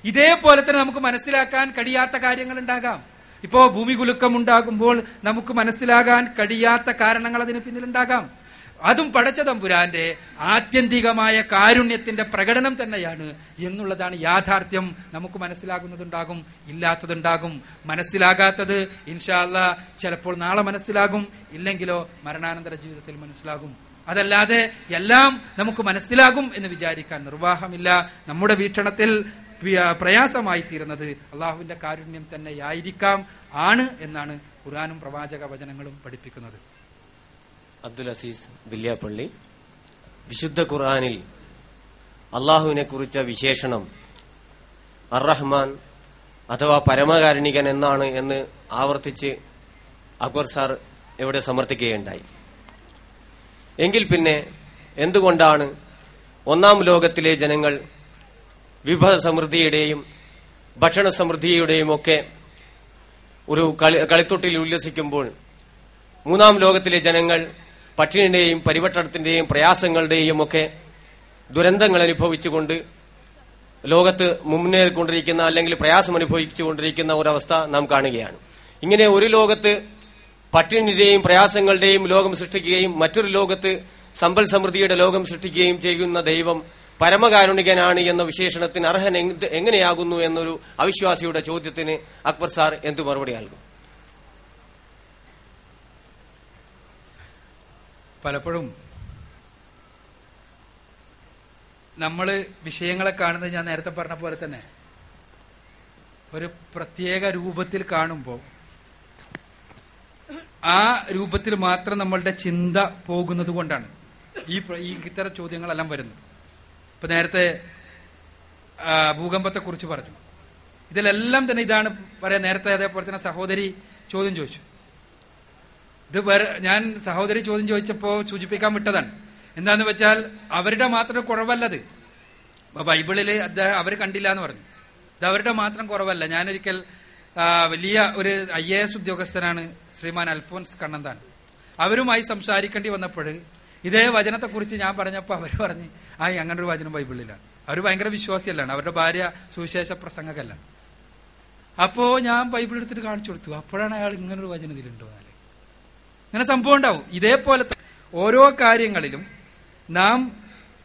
ഇതേപോലെ തന്നെ നമുക്ക് മനസ്സിലാക്കാൻ കഴിയാത്ത കാര്യങ്ങൾ ഉണ്ടാകാം ഇപ്പോ ഭൂമി കുലുക്കം ഉണ്ടാകുമ്പോൾ നമുക്ക് മനസ്സിലാകാൻ കഴിയാത്ത കാരണങ്ങൾ അതിന് പിന്നിലുണ്ടാകാം. അതും പടച്ച തമ്പുരാന്റെ ആത്യന്തികമായ കാരുണ്യത്തിന്റെ പ്രകടനം തന്നെയാണ് എന്നുള്ളതാണ് യാഥാർത്ഥ്യം. നമുക്ക് മനസ്സിലാകുന്നതുണ്ടാകും ഇല്ലാത്തതുണ്ടാകും. മനസ്സിലാകാത്തത് ഇൻഷാല്ല ചിലപ്പോൾ നാളെ മനസ്സിലാകും ഇല്ലെങ്കിലോ മരണാനന്തര ജീവിതത്തിൽ മനസ്സിലാകും. അതല്ലാതെ എല്ലാം നമുക്ക് മനസ്സിലാകും എന്ന് വിചാരിക്കാൻ നിർവാഹമില്ല. നമ്മുടെ വീക്ഷണത്തിൽ പ്രയാസമായി തീരുന്നത് അള്ളാഹുവിന്റെ കാരുണ്യം തന്നെയായിരിക്കാം ആണ് എന്നാണ് ഖുർആാനും പ്രവാചക വചനങ്ങളും പഠിപ്പിക്കുന്നത്. അബ്ദുൽ അസീസ് വില്യാപ്പള്ളി വിശുദ്ധ ഖുർആനിൽ അള്ളാഹുവിനെ കുറിച്ച വിശേഷണം അർറഹ്മാൻ അഥവാ പരമകാരുണികൻ എന്നാണ് എന്ന് ആവർത്തിച്ച് അക്ബർ സാർ എവിടെ സമർത്ഥിക്കുകയുണ്ടായി. എങ്കിൽ പിന്നെ എന്തുകൊണ്ടാണ് ഒന്നാം ലോകത്തിലെ ജനങ്ങൾ വിഭവ സമൃദ്ധിയുടെയും ഭക്ഷണ സമൃദ്ധിയുടെയും ഒക്കെ ഒരു കളി കളിത്തൊട്ടിൽ ഉല്ലസിക്കുമ്പോൾ മൂന്നാം ലോകത്തിലെ ജനങ്ങൾ പട്ടിണിയുടെയും പരിവട്ടത്തിന്റെയും പ്രയാസങ്ങളുടെയും ഒക്കെ ദുരന്തങ്ങൾ അനുഭവിച്ചുകൊണ്ട് ലോകത്ത് മുന്നേറിക്കൊണ്ടിരിക്കുന്ന അല്ലെങ്കിൽ പ്രയാസം അനുഭവിച്ചുകൊണ്ടിരിക്കുന്ന ഒരവസ്ഥ നാം കാണുകയാണ്. ഇങ്ങനെ ഒരു ലോകത്ത് പട്ടിണിയുടെയും പ്രയാസങ്ങളുടെയും ലോകം സൃഷ്ടിക്കുകയും മറ്റൊരു ലോകത്ത് സമ്പൽ സമൃദ്ധിയുടെ ലോകം സൃഷ്ടിക്കുകയും ചെയ്യുന്ന ദൈവം പരമകാരുണികനാണ് എന്ന വിശേഷണത്തിന് അർഹൻ എങ്ങനെയാകുന്നു എന്നൊരു അവിശ്വാസിയുടെ ചോദ്യത്തിന് അക്ബർ സാർ എന്തു മറുപടി നൽകും? പലപ്പോഴും നമ്മൾ വിഷയങ്ങളെ കാണുന്നത് ഞാൻ നേരത്തെ പറഞ്ഞ പോലെ തന്നെ ഒരു പ്രത്യേക രൂപത്തിൽ കാണുമ്പോൾ ആ രൂപത്തിൽ മാത്രം നമ്മളുടെ ചിന്ത പോകുന്നത് കൊണ്ടാണ് ഈ ഇത്തരം ചോദ്യങ്ങളെല്ലാം വരുന്നത്. ഇപ്പൊ നേരത്തെ ഭൂകമ്പത്തെ ഭൂകമ്പത്തെക്കുറിച്ച് പറഞ്ഞു. ഇതിലെല്ലാം തന്നെ ഇതാണ് പറയാ നേരത്തെ അതേപോലെ തന്നെ സഹോദരി ചോദ്യം ചോദിച്ചു. ഇത് ഞാൻ സഹോദരി ചോദ്യം ചോദിച്ചപ്പോ സൂചിപ്പിക്കാൻ വിട്ടതാണ്. എന്താന്ന് വെച്ചാൽ അവരുടെ മാത്രം കുറവല്ലത്. ബൈബിളിൽ അദ്ദേഹം അവർ കണ്ടില്ല എന്ന് പറഞ്ഞു. ഇത് അവരുടെ മാത്രം കുറവല്ല. ഞാനൊരിക്കൽ വലിയ ഒരു ഐ എ എസ് ഉദ്യോഗസ്ഥനാണ് ശ്രീമാൻ അൽഫോൻസ് കണ്ണന്താൻ അവരുമായി സംസാരിക്കേണ്ടി വന്നപ്പോൾ ഇതേ വചനത്തെക്കുറിച്ച് ഞാൻ പറഞ്ഞപ്പോൾ അവർ പറഞ്ഞ് ആ അങ്ങനെ ഒരു വചനം ബൈബിളിലാണ്. അവർ ഭയങ്കര വിശ്വാസിയല്ലാണ്. അവരുടെ ഭാര്യ സുവിശേഷ പ്രസംഗകല്ല. അപ്പോ ഞാൻ ബൈബിൾ എടുത്തിട്ട് കാണിച്ചു കൊടുത്തു. അപ്പോഴാണ് അയാൾ ഇങ്ങനൊരു വചനം ഇതിലുണ്ടോ എന്നാൽ ഇങ്ങനെ സംഭവം ഉണ്ടാവും. ഇതേപോലെ ഓരോ കാര്യങ്ങളിലും നാം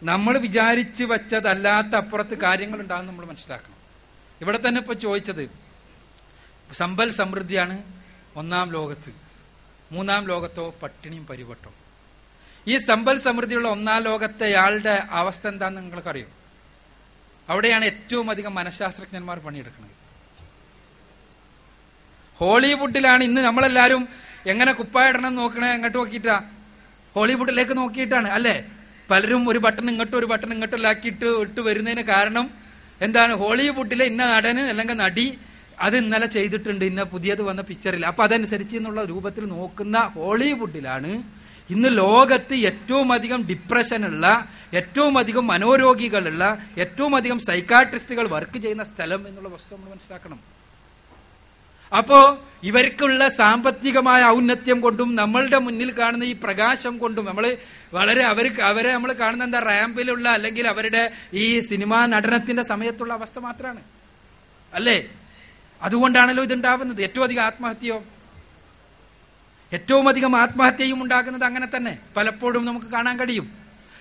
നമ്മൾ വിചാരിച്ചു വച്ചതല്ലാത്ത അപ്പുറത്ത് കാര്യങ്ങൾ ഉണ്ടാകും നമ്മൾ മനസ്സിലാക്കണം. ഇവിടെ തന്നെ ഇപ്പൊ ചോദിച്ചത് സമ്പൽ സമൃദ്ധിയാണ് ഒന്നാം ലോകത്ത്. മൂന്നാം ലോകത്തോ പട്ടിണിയും പരിവട്ടോ? ഈ സമ്പൽ സമൃദ്ധിയുള്ള ഒന്നാം ലോകത്തെ ആളുടെ അവസ്ഥ എന്താണെന്ന് നിങ്ങൾക്കറിയോ? അവിടെയാണ് ഏറ്റവും അധികം മനഃശാസ്ത്രജ്ഞന്മാർ പണിയെടുക്കുന്നത്. ഹോളിവുഡിലാണ് ഇന്ന് നമ്മളെല്ലാരും എങ്ങനെ കുപ്പായിടണം നോക്കണേ എങ്ങോട്ട് നോക്കിയിട്ടാ? ഹോളിവുഡിലേക്ക് നോക്കിയിട്ടാണ് അല്ലേ? പലരും ഒരു ബട്ടൺ ഇങ്ങോട്ടും ഒരു ബട്ടൺ ഇങ്ങോട്ടിലാക്കിയിട്ട് ഇട്ട് വരുന്നതിന് കാരണം എന്താണ്? ഹോളിവുഡിലെ ഇന്ന നടന് അല്ലെങ്കിൽ നടി അത് ഇന്നലെ ചെയ്തിട്ടുണ്ട് ഇന്ന പുതിയത് വന്ന പിക്ചറിൽ അപ്പൊ അതനുസരിച്ച് എന്നുള്ള രൂപത്തിൽ നോക്കുന്ന ഹോളിവുഡിലാണ് ഇന്ന് ലോകത്ത് ഏറ്റവും അധികം ഡിപ്രഷനുള്ള ഏറ്റവും അധികം മനോരോഗികളുള്ള ഏറ്റവും അധികം സൈക്കാട്രിസ്റ്റുകൾ വർക്ക് ചെയ്യുന്ന സ്ഥലം എന്നുള്ള വസ്തു നമ്മൾ മനസ്സിലാക്കണം. അപ്പോ ഇവർക്കുള്ള സാമ്പത്തികമായ ഔന്നത്യം കൊണ്ടും നമ്മളുടെ മുന്നിൽ കാണുന്ന ഈ പ്രകാശം കൊണ്ടും നമ്മൾ വളരെ അവർക്ക് അവരെ നമ്മൾ കാണുന്ന എന്താ റാമ്പിലുള്ള അല്ലെങ്കിൽ അവരുടെ ഈ സിനിമാ നടനത്തിന്റെ സമയത്തുള്ള അവസ്ഥ മാത്രമാണ് അല്ലേ? അതുകൊണ്ടാണല്ലോ ഇതുണ്ടാവുന്നത്. ഏറ്റവും അധികം ആത്മഹത്യയോ? ഏറ്റവും അധികം ആത്മഹത്യയും ഉണ്ടാകുന്നത് അങ്ങനെ തന്നെ. പലപ്പോഴും നമുക്ക് കാണാൻ കഴിയും.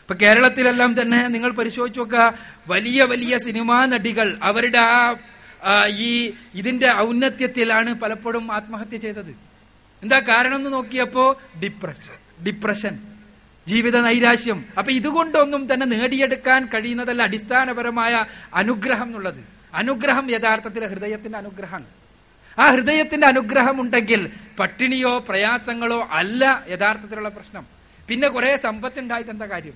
ഇപ്പൊ കേരളത്തിലെല്ലാം തന്നെ നിങ്ങൾ പരിശോധിച്ചു നോക്കുക വലിയ വലിയ സിനിമാ നടികൾ അവരുടെ ആ ഈ ഇതിന്റെ ഔന്നത്യത്തിലാണ് പലപ്പോഴും ആത്മഹത്യ ചെയ്തത്. എന്താ കാരണം എന്ന് നോക്കിയപ്പോ ഡിപ്രഷൻ ഡിപ്രഷൻ ജീവിത നൈരാശ്യം. അപ്പൊ ഇതുകൊണ്ടൊന്നും തന്നെ നേടിയെടുക്കാൻ കഴിയുന്നതല്ല അടിസ്ഥാനപരമായ അനുഗ്രഹം എന്നുള്ളത്. അനുഗ്രഹം യഥാർത്ഥത്തിൽ ഹൃദയത്തിന്റെ അനുഗ്രഹമാണ്. ആ ഹൃദയത്തിന്റെ അനുഗ്രഹം ഉണ്ടെങ്കിൽ പട്ടിണിയോ പ്രയാസങ്ങളോ അല്ല യഥാർത്ഥത്തിലുള്ള പ്രശ്നം. പിന്നെ കുറെ സമ്പത്ത് ഉണ്ടായിട്ട് എന്താ കാര്യം?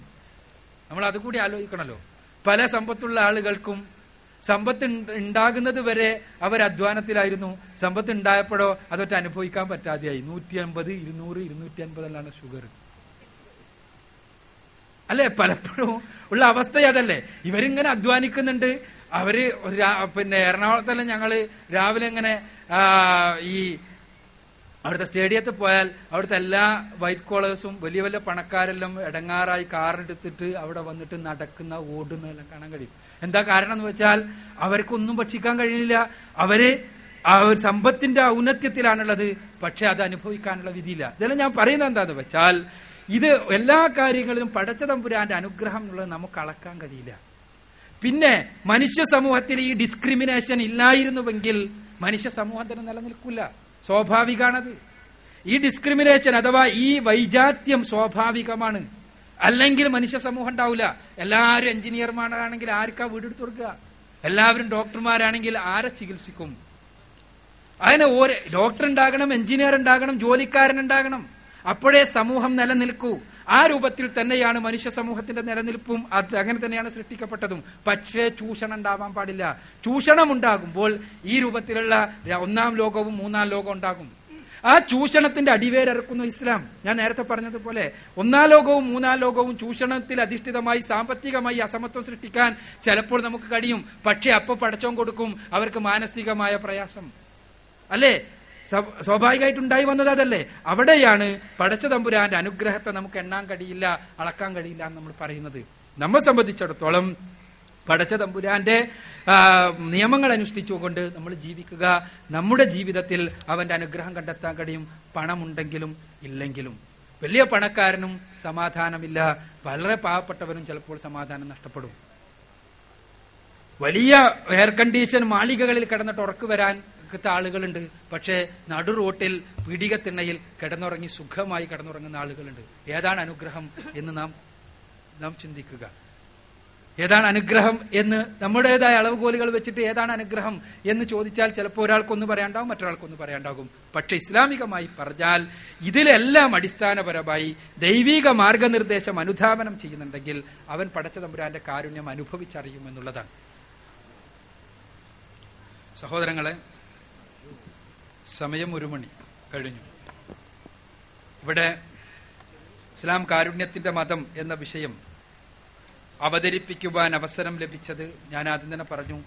നമ്മൾ അതുകൂടി ആലോചിക്കണല്ലോ. പല സമ്പത്തുള്ള ആളുകൾക്കും സമ്പത്ത് ഉണ്ട- ഉണ്ടാകുന്നത് വരെ അവർ അധ്വാനത്തിലായിരുന്നു. സമ്പത്ത് ഉണ്ടായപ്പോഴോ അതൊട്ട് അനുഭവിക്കാൻ പറ്റാതെയായി. നൂറ്റി അമ്പത് ഇരുന്നൂറ് ഇരുന്നൂറ്റി അൻപതെല്ലാം ഷുഗർ. അല്ലെ? പലപ്പോഴും ഉള്ള അവസ്ഥ അതല്ലേ? ഇവരിങ്ങനെ അധ്വാനിക്കുന്നുണ്ട്. അവർ പിന്നെ എറണാകുളത്തെല്ലാം ഞങ്ങൾ രാവിലെ ഇങ്ങനെ ഈ അവിടുത്തെ സ്റ്റേഡിയത്തിൽ പോയാൽ അവിടുത്തെ എല്ലാ വൈറ്റ് കോളേഴ്സും വലിയ വലിയ പണക്കാരെല്ലാം ഇടങ്ങാറായി കാറെടുത്തിട്ട് അവിടെ വന്നിട്ട് നടക്കുന്ന ഓടുന്നതെല്ലാം കാണാൻ കഴിയും. എന്താ കാരണം എന്ന് വെച്ചാൽ അവർക്കൊന്നും ഭക്ഷിക്കാൻ കഴിയുന്നില്ല. അവർ ആ ഒരു സമ്പത്തിന്റെ ഔന്നത്യത്തിലാണുള്ളത്. പക്ഷെ അത് അനുഭവിക്കാനുള്ള വിധിയില്ല. ഇതെല്ലാം ഞാൻ പറയുന്നത് എന്താന്ന് വെച്ചാൽ ഇത് എല്ലാ കാര്യങ്ങളിലും പടച്ച തമ്പുരാന്റെ അനുഗ്രഹം എന്നുള്ളത് നമുക്ക് അളക്കാൻ കഴിയില്ല. പിന്നെ മനുഷ്യ സമൂഹത്തിൽ ഈ ഡിസ്ക്രിമിനേഷൻ ഇല്ലായിരുന്നുവെങ്കിൽ മനുഷ്യ സമൂഹം തന്നെ നിലനിൽക്കില്ല സ്വാഭാവികമാണത് ഈ ഡിസ്ക്രിമിനേഷൻ അഥവാ ഈ വൈജാത്യം സ്വാഭാവികമാണ്. അല്ലെങ്കിൽ മനുഷ്യ സമൂഹം ഉണ്ടാവില്ല എല്ലാവരും എഞ്ചിനീയർമാരാണെങ്കിൽ ആർക്കാ വീടെടുത്ത് കൊടുക്കുക? എല്ലാവരും ഡോക്ടർമാരാണെങ്കിൽ ആരെ ചികിത്സിക്കും? അതിന് ഓരോ ഡോക്ടർ ഉണ്ടാകണം എഞ്ചിനീയർ ഉണ്ടാകണം ജോലിക്കാരൻ ഉണ്ടാകണം. അപ്പോഴേ സമൂഹം നിലനിൽക്കൂ. ആ രൂപത്തിൽ തന്നെയാണ് മനുഷ്യ സമൂഹത്തിന്റെ നിലനിൽപ്പും അത് അങ്ങനെ തന്നെയാണ് സൃഷ്ടിക്കപ്പെട്ടതും. പക്ഷേ ചൂഷണം ഉണ്ടാവാൻ പാടില്ല. ചൂഷണം ഉണ്ടാകുമ്പോൾ ഈ രൂപത്തിലുള്ള ഒന്നാം ലോകവും മൂന്നാം ലോകവും ഉണ്ടാകും. ആ ചൂഷണത്തിന്റെ അടിവേരക്കുന്നു ഇസ്ലാം. ഞാൻ നേരത്തെ പറഞ്ഞതുപോലെ ഒന്നാം ലോകവും മൂന്നാം ലോകവും ചൂഷണത്തിൽ അധിഷ്ഠിതമായി സാമ്പത്തികമായി അസമത്വം സൃഷ്ടിക്കാൻ ചിലപ്പോൾ നമുക്ക് കഴിയും. പക്ഷെ അപ്പൊ പടച്ചോൻ കൊടുക്കും. അവർക്ക് മാനസികമായ പ്രയാസം. അല്ലേ? സ്വാഭാവികമായിട്ടുണ്ടായി വന്നത് അതല്ലേ? അവിടെയാണ് പടച്ച തമ്പുരാന്റെ അനുഗ്രഹത്തെ നമുക്ക് എണ്ണാൻ കഴിയില്ല അളക്കാൻ കഴിയില്ല എന്ന് നമ്മൾ പറയുന്നത്. നമ്മെ സംബന്ധിച്ചിടത്തോളം പടച്ച തമ്പുരാന്റെ നിയമങ്ങൾ അനുഷ്ഠിച്ചുകൊണ്ട് നമ്മൾ ജീവിക്കുക നമ്മുടെ ജീവിതത്തിൽ അവന്റെ അനുഗ്രഹം കണ്ടെത്താൻ കഴിയും. പണമുണ്ടെങ്കിലും ഇല്ലെങ്കിലും. വലിയ പണക്കാരനും സമാധാനമില്ല. വളരെ പാവപ്പെട്ടവനും ചിലപ്പോൾ സമാധാനം നഷ്ടപ്പെടും. വലിയ എയർ കണ്ടീഷൻ മാളികകളിൽ കിടന്നിട്ട് ഉറക്കു വരാൻ ത്ത ആളുകളുണ്ട്. പക്ഷേ നടു റോട്ടിൽ പിടികത്തിണ്ണയിൽ കിടന്നുറങ്ങി സുഖമായി കിടന്നുറങ്ങുന്ന ആളുകളുണ്ട്. ഏതാണ് അനുഗ്രഹം എന്ന് നാം നാം ചിന്തിക്കുക. ഏതാണ് അനുഗ്രഹം എന്ന് നമ്മുടേതായ അളവുകോലുകൾ വെച്ചിട്ട് ഏതാണ് അനുഗ്രഹം എന്ന് ചോദിച്ചാൽ ചിലപ്പോൾ ഒരാൾക്കൊന്ന് പറയാണ്ടാവും മറ്റൊരാൾക്കൊന്ന് പറയാണ്ടാകും. പക്ഷെ ഇസ്ലാമികമായി പറഞ്ഞാൽ ഇതിലെല്ലാം അടിസ്ഥാനപരമായി ദൈവിക മാർഗനിർദ്ദേശം അനുധാപനം ചെയ്യുന്നുണ്ടെങ്കിൽ അവൻ പടച്ച തമ്പുരാന്റെ കാരുണ്യം അനുഭവിച്ചറിയുമെന്നുള്ളതാണ്. സഹോദരങ്ങളെ സമയം ഒരു മണി കഴിഞ്ഞു. ഇവിടെ ഇസ്ലാം കാരുണ്യത്തിന്റെ മതം എന്ന വിഷയം അവതരിപ്പിക്കുവാൻ അവസരം ലഭിച്ചത് ഞാൻ ആദ്യം തന്നെ പറഞ്ഞു.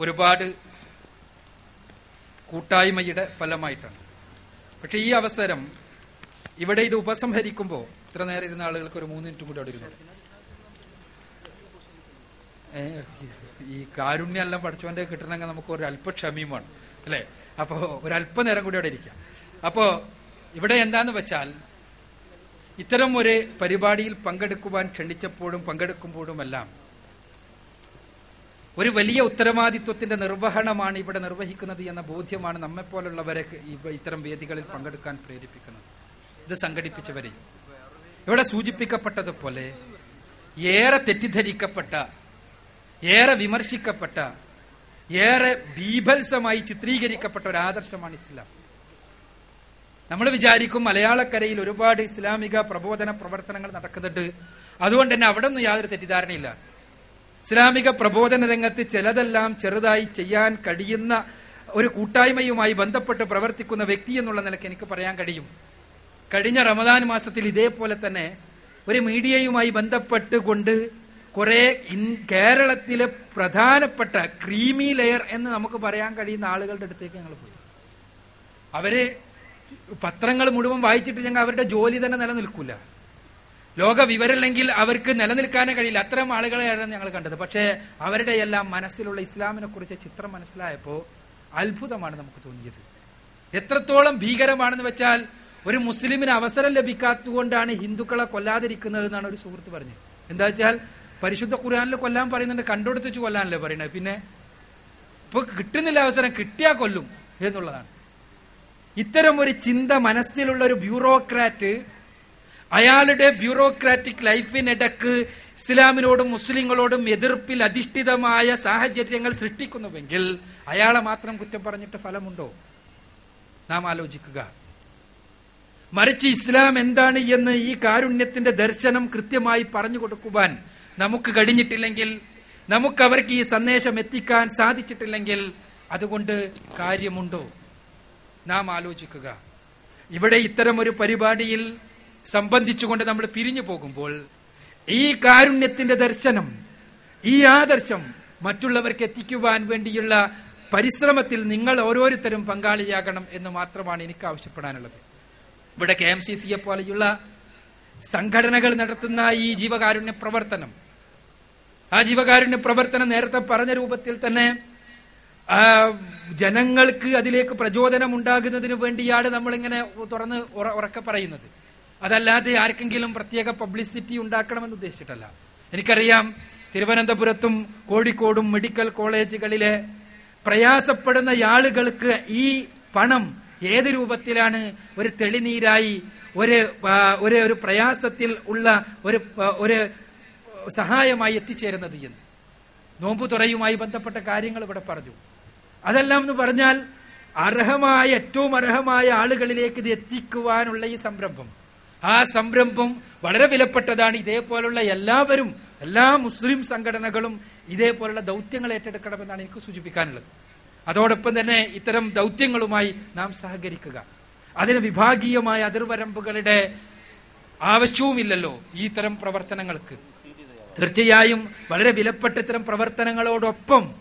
ഒരുപാട് കൂട്ടായ്മയുടെ ഫലമായിട്ടാണ്. പക്ഷെ ഈ അവസരം ഇവിടെ ഇത് ഉപസംഹരിക്കുമ്പോൾ ഇത്ര നേരം ഇരുന്ന ആളുകൾക്ക് ഒരു മൂന്ന് മിനിറ്റും കൂടി അവിടെ ഇരുന്നു കാരുണ്യം എല്ലാം പഠിച്ചവന്റെ കിട്ടണമെങ്കിൽ നമുക്ക് ഒരു അല്പ അല്ലേ വേണം അല്ലെ? അപ്പോ ഒരല്പനേരം കൂടി അവിടെ ഇരിക്കാം. അപ്പോ ഇവിടെ എന്താന്ന് വെച്ചാൽ ഇത്തരം ഒരു പരിപാടിയിൽ പങ്കെടുക്കുവാൻ ക്ഷണിച്ചപ്പോഴും പങ്കെടുക്കുമ്പോഴുമെല്ലാം ഒരു വലിയ ഉത്തരവാദിത്വത്തിന്റെ നിർവഹണമാണ് ഇവിടെ നിർവഹിക്കുന്നത് എന്ന ബോധ്യമാണ് നമ്മെപ്പോലുള്ളവരെ പോലുള്ളവരെ ഇത്തരം വേദികളിൽ പങ്കെടുക്കാൻ പ്രേരിപ്പിക്കുന്നത്. ഇത് സംഘടിപ്പിച്ചവരെ ഇവിടെ സൂചിപ്പിക്കപ്പെട്ടതുപോലെ ഏറെ തെറ്റിദ്ധരിക്കപ്പെട്ട ഏറെ വിമർശിക്കപ്പെട്ട ഏറെ ബീഭത്സമായി ചിത്രീകരിക്കപ്പെട്ട ഒരു ആദർശമാണ് ഇസ്ലാം. നമ്മൾ വിചാരിക്കും മലയാളക്കരയിൽ ഒരുപാട് ഇസ്ലാമിക പ്രബോധന പ്രവർത്തനങ്ങൾ നടക്കുന്നുണ്ട്. അതുകൊണ്ട് തന്നെ അവിടെ ഒന്നും യാതൊരു തെറ്റിദ്ധാരണയില്ല. ഇസ്ലാമിക പ്രബോധന രംഗത്ത് ചിലതെല്ലാം ചെറുതായി ചെയ്യാൻ കഴിയുന്ന ഒരു കൂട്ടായ്മയുമായി ബന്ധപ്പെട്ട് പ്രവർത്തിക്കുന്ന വ്യക്തി എന്നുള്ള നിലയ്ക്ക് എനിക്ക് പറയാൻ കഴിയും. കഴിഞ്ഞ റമദാൻ മാസത്തിൽ ഇതേപോലെ തന്നെ ഒരു മീഡിയയുമായി ബന്ധപ്പെട്ടുകൊണ്ട് കുറെ കേരളത്തിലെ പ്രധാനപ്പെട്ട ക്രീമി ലെയർ എന്ന് നമുക്ക് പറയാൻ കഴിയുന്ന ആളുകളുടെ അടുത്തേക്ക് ഞങ്ങൾ പോയി. അവർ പത്രങ്ങൾ മുഴുവൻ വായിച്ചിട്ട് ഞങ്ങൾ അവരുടെ ജോലി തന്നെ നിലനിൽക്കൂല. ലോക വിവരമില്ലെങ്കിൽ അവർക്ക് നിലനിൽക്കാനേ കഴിയില്ല. അത്തരം ആളുകളെയാണ് ഞങ്ങൾ കണ്ടത്. പക്ഷേ അവരുടെ എല്ലാം മനസ്സിലുള്ള ഇസ്ലാമിനെ കുറിച്ച് ചിത്രം മനസ്സിലായപ്പോ അത്ഭുതമാണ് നമുക്ക് തോന്നിയത്. എത്രത്തോളം ഭീകരമാണെന്ന് വെച്ചാൽ ഒരു മുസ്ലിമിന് അവസരം ലഭിക്കാത്തതുകൊണ്ടാണ് ഹിന്ദുക്കളെ കൊല്ലാതിരിക്കുന്നത് എന്നാണ് ഒരു സുഹൃത്ത് പറഞ്ഞത്. എന്താ വെച്ചാൽ പരിശുദ്ധ ഖുർആാനിൽ കൊല്ലാൻ പറയുന്നുണ്ട് കണ്ടുകൊടുത്ത് വെച്ച് കൊല്ലാനല്ലേ പറയുന്നത്. പിന്നെ ഇപ്പൊ കിട്ടുന്നില്ല അവസരം കിട്ടിയാ കൊല്ലും എന്നുള്ളതാണ്. ഇത്തരം ഒരു ചിന്ത മനസ്സിലുള്ള ഒരു ബ്യൂറോക്രാറ്റ് അയാളുടെ ബ്യൂറോക്രാറ്റിക് ലൈഫിനിടക്ക് ഇസ്ലാമിനോടും മുസ്ലിങ്ങളോടും എതിർപ്പിൽ അധിഷ്ഠിതമായ സാഹചര്യങ്ങൾ സൃഷ്ടിക്കുന്നുവെങ്കിൽ അയാളെ മാത്രം കുറ്റം പറഞ്ഞിട്ട് ഫലമുണ്ടോ? നാം ആലോചിക്കുക. മറിച്ച് ഇസ്ലാം എന്താണ് എന്ന് ഈ കാരുണ്യത്തിന്റെ ദർശനം കൃത്യമായി പറഞ്ഞു കൊടുക്കുവാൻ നമുക്ക് കഴിഞ്ഞിട്ടില്ലെങ്കിൽ നമുക്ക് അവർക്ക് ഈ സന്ദേശം എത്തിക്കാൻ സാധിച്ചിട്ടില്ലെങ്കിൽ അതുകൊണ്ട് കാര്യമുണ്ടോ? നാം ആലോചിക്കുക. ഇവിടെ ഇത്തരം ഒരു പരിപാടിയിൽ സംബന്ധിച്ചുകൊണ്ട് നമ്മൾ പിരിഞ്ഞു പോകുമ്പോൾ ഈ കാരുണ്യത്തിന്റെ ദർശനം ഈ ആദർശം മറ്റുള്ളവർക്ക് എത്തിക്കുവാൻ വേണ്ടിയുള്ള പരിശ്രമത്തിൽ നിങ്ങൾ ഓരോരുത്തരും പങ്കാളിയാകണം എന്ന് മാത്രമാണ് എനിക്ക് ആവശ്യപ്പെടാനുള്ളത്. ഇവിടെ കെ എം സി സിയെ പോലെയുള്ള സംഘടനകൾ നടത്തുന്ന ഈ ജീവകാരുണ്യ പ്രവർത്തനം ആ ജീവകാരുണ്യ പ്രവർത്തനം നേരത്തെ പറഞ്ഞ രൂപത്തിൽ തന്നെ ജനങ്ങൾക്ക് അതിലേക്ക് പ്രചോദനം ഉണ്ടാകുന്നതിന് വേണ്ടിയാണ് നമ്മളിങ്ങനെ തുറന്ന് ഉറ- ഉറക്കെ പറയുന്നത്. അതല്ലാതെ ആർക്കെങ്കിലും പ്രത്യേക പബ്ലിസിറ്റി ഉണ്ടാക്കണമെന്ന് ഉദ്ദേശിച്ചിട്ടല്ല. എനിക്കറിയാം തിരുവനന്തപുരത്തും കോഴിക്കോടും മെഡിക്കൽ കോളേജുകളിലെ പ്രയാസപ്പെടുന്ന ആളുകൾക്ക് ഈ പണം ഏത് രൂപത്തിലാണ് ഒരു തെളിനീരായി ഒരു ഒരു ഒരു പ്രയാസത്തിൽ ഉള്ള ഒരു ഒരു സഹായമായി എത്തിച്ചേരുന്നത് എന്ന്. നോമ്പു തുറയുമായി ബന്ധപ്പെട്ട കാര്യങ്ങൾ ഇവിടെ പറഞ്ഞു. അതെല്ലാം എന്ന് പറഞ്ഞാൽ അർഹമായ ഏറ്റവും അർഹമായ ആളുകളിലേക്ക് ഇത് എത്തിക്കുവാനുള്ള ഈ സംരംഭം. ആ സംരംഭം വളരെ വിലപ്പെട്ടതാണ്. ഇതേപോലുള്ള എല്ലാവരും എല്ലാ മുസ്ലിം സംഘടനകളും ഇതേപോലുള്ള ദൗത്യങ്ങൾ ഏറ്റെടുക്കണമെന്നാണ് എനിക്ക് സൂചിപ്പിക്കാനുള്ളത്. അതോടൊപ്പം തന്നെ ഇത്തരം ദൗത്യങ്ങളുമായി നാം സഹകരിക്കുക. അതിന് വിഭാഗീയമായ അതിർവരമ്പുകളുടെ ആവശ്യവുമില്ലല്ലോ ഈ തരം പ്രവർത്തനങ്ങൾക്ക്. തീർച്ചയായും വളരെ വിലപ്പെട്ട ഇത്തരം പ്രവർത്തനങ്ങളോടൊപ്പം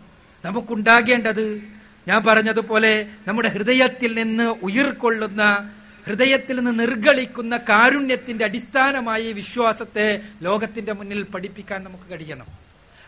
നമുക്കുണ്ടാകേണ്ടത് ഞാൻ പറഞ്ഞതുപോലെ നമ്മുടെ ഹൃദയത്തിൽ നിന്ന് ഉയർക്കൊള്ളുന്ന ഹൃദയത്തിൽ നിന്ന് നിർഗളിക്കുന്ന കാരുണ്യത്തിന്റെ അടിസ്ഥാനമായ വിശ്വാസത്തെ ലോകത്തിന്റെ മുന്നിൽ പഠിപ്പിക്കാൻ നമുക്ക് കഴിയണം.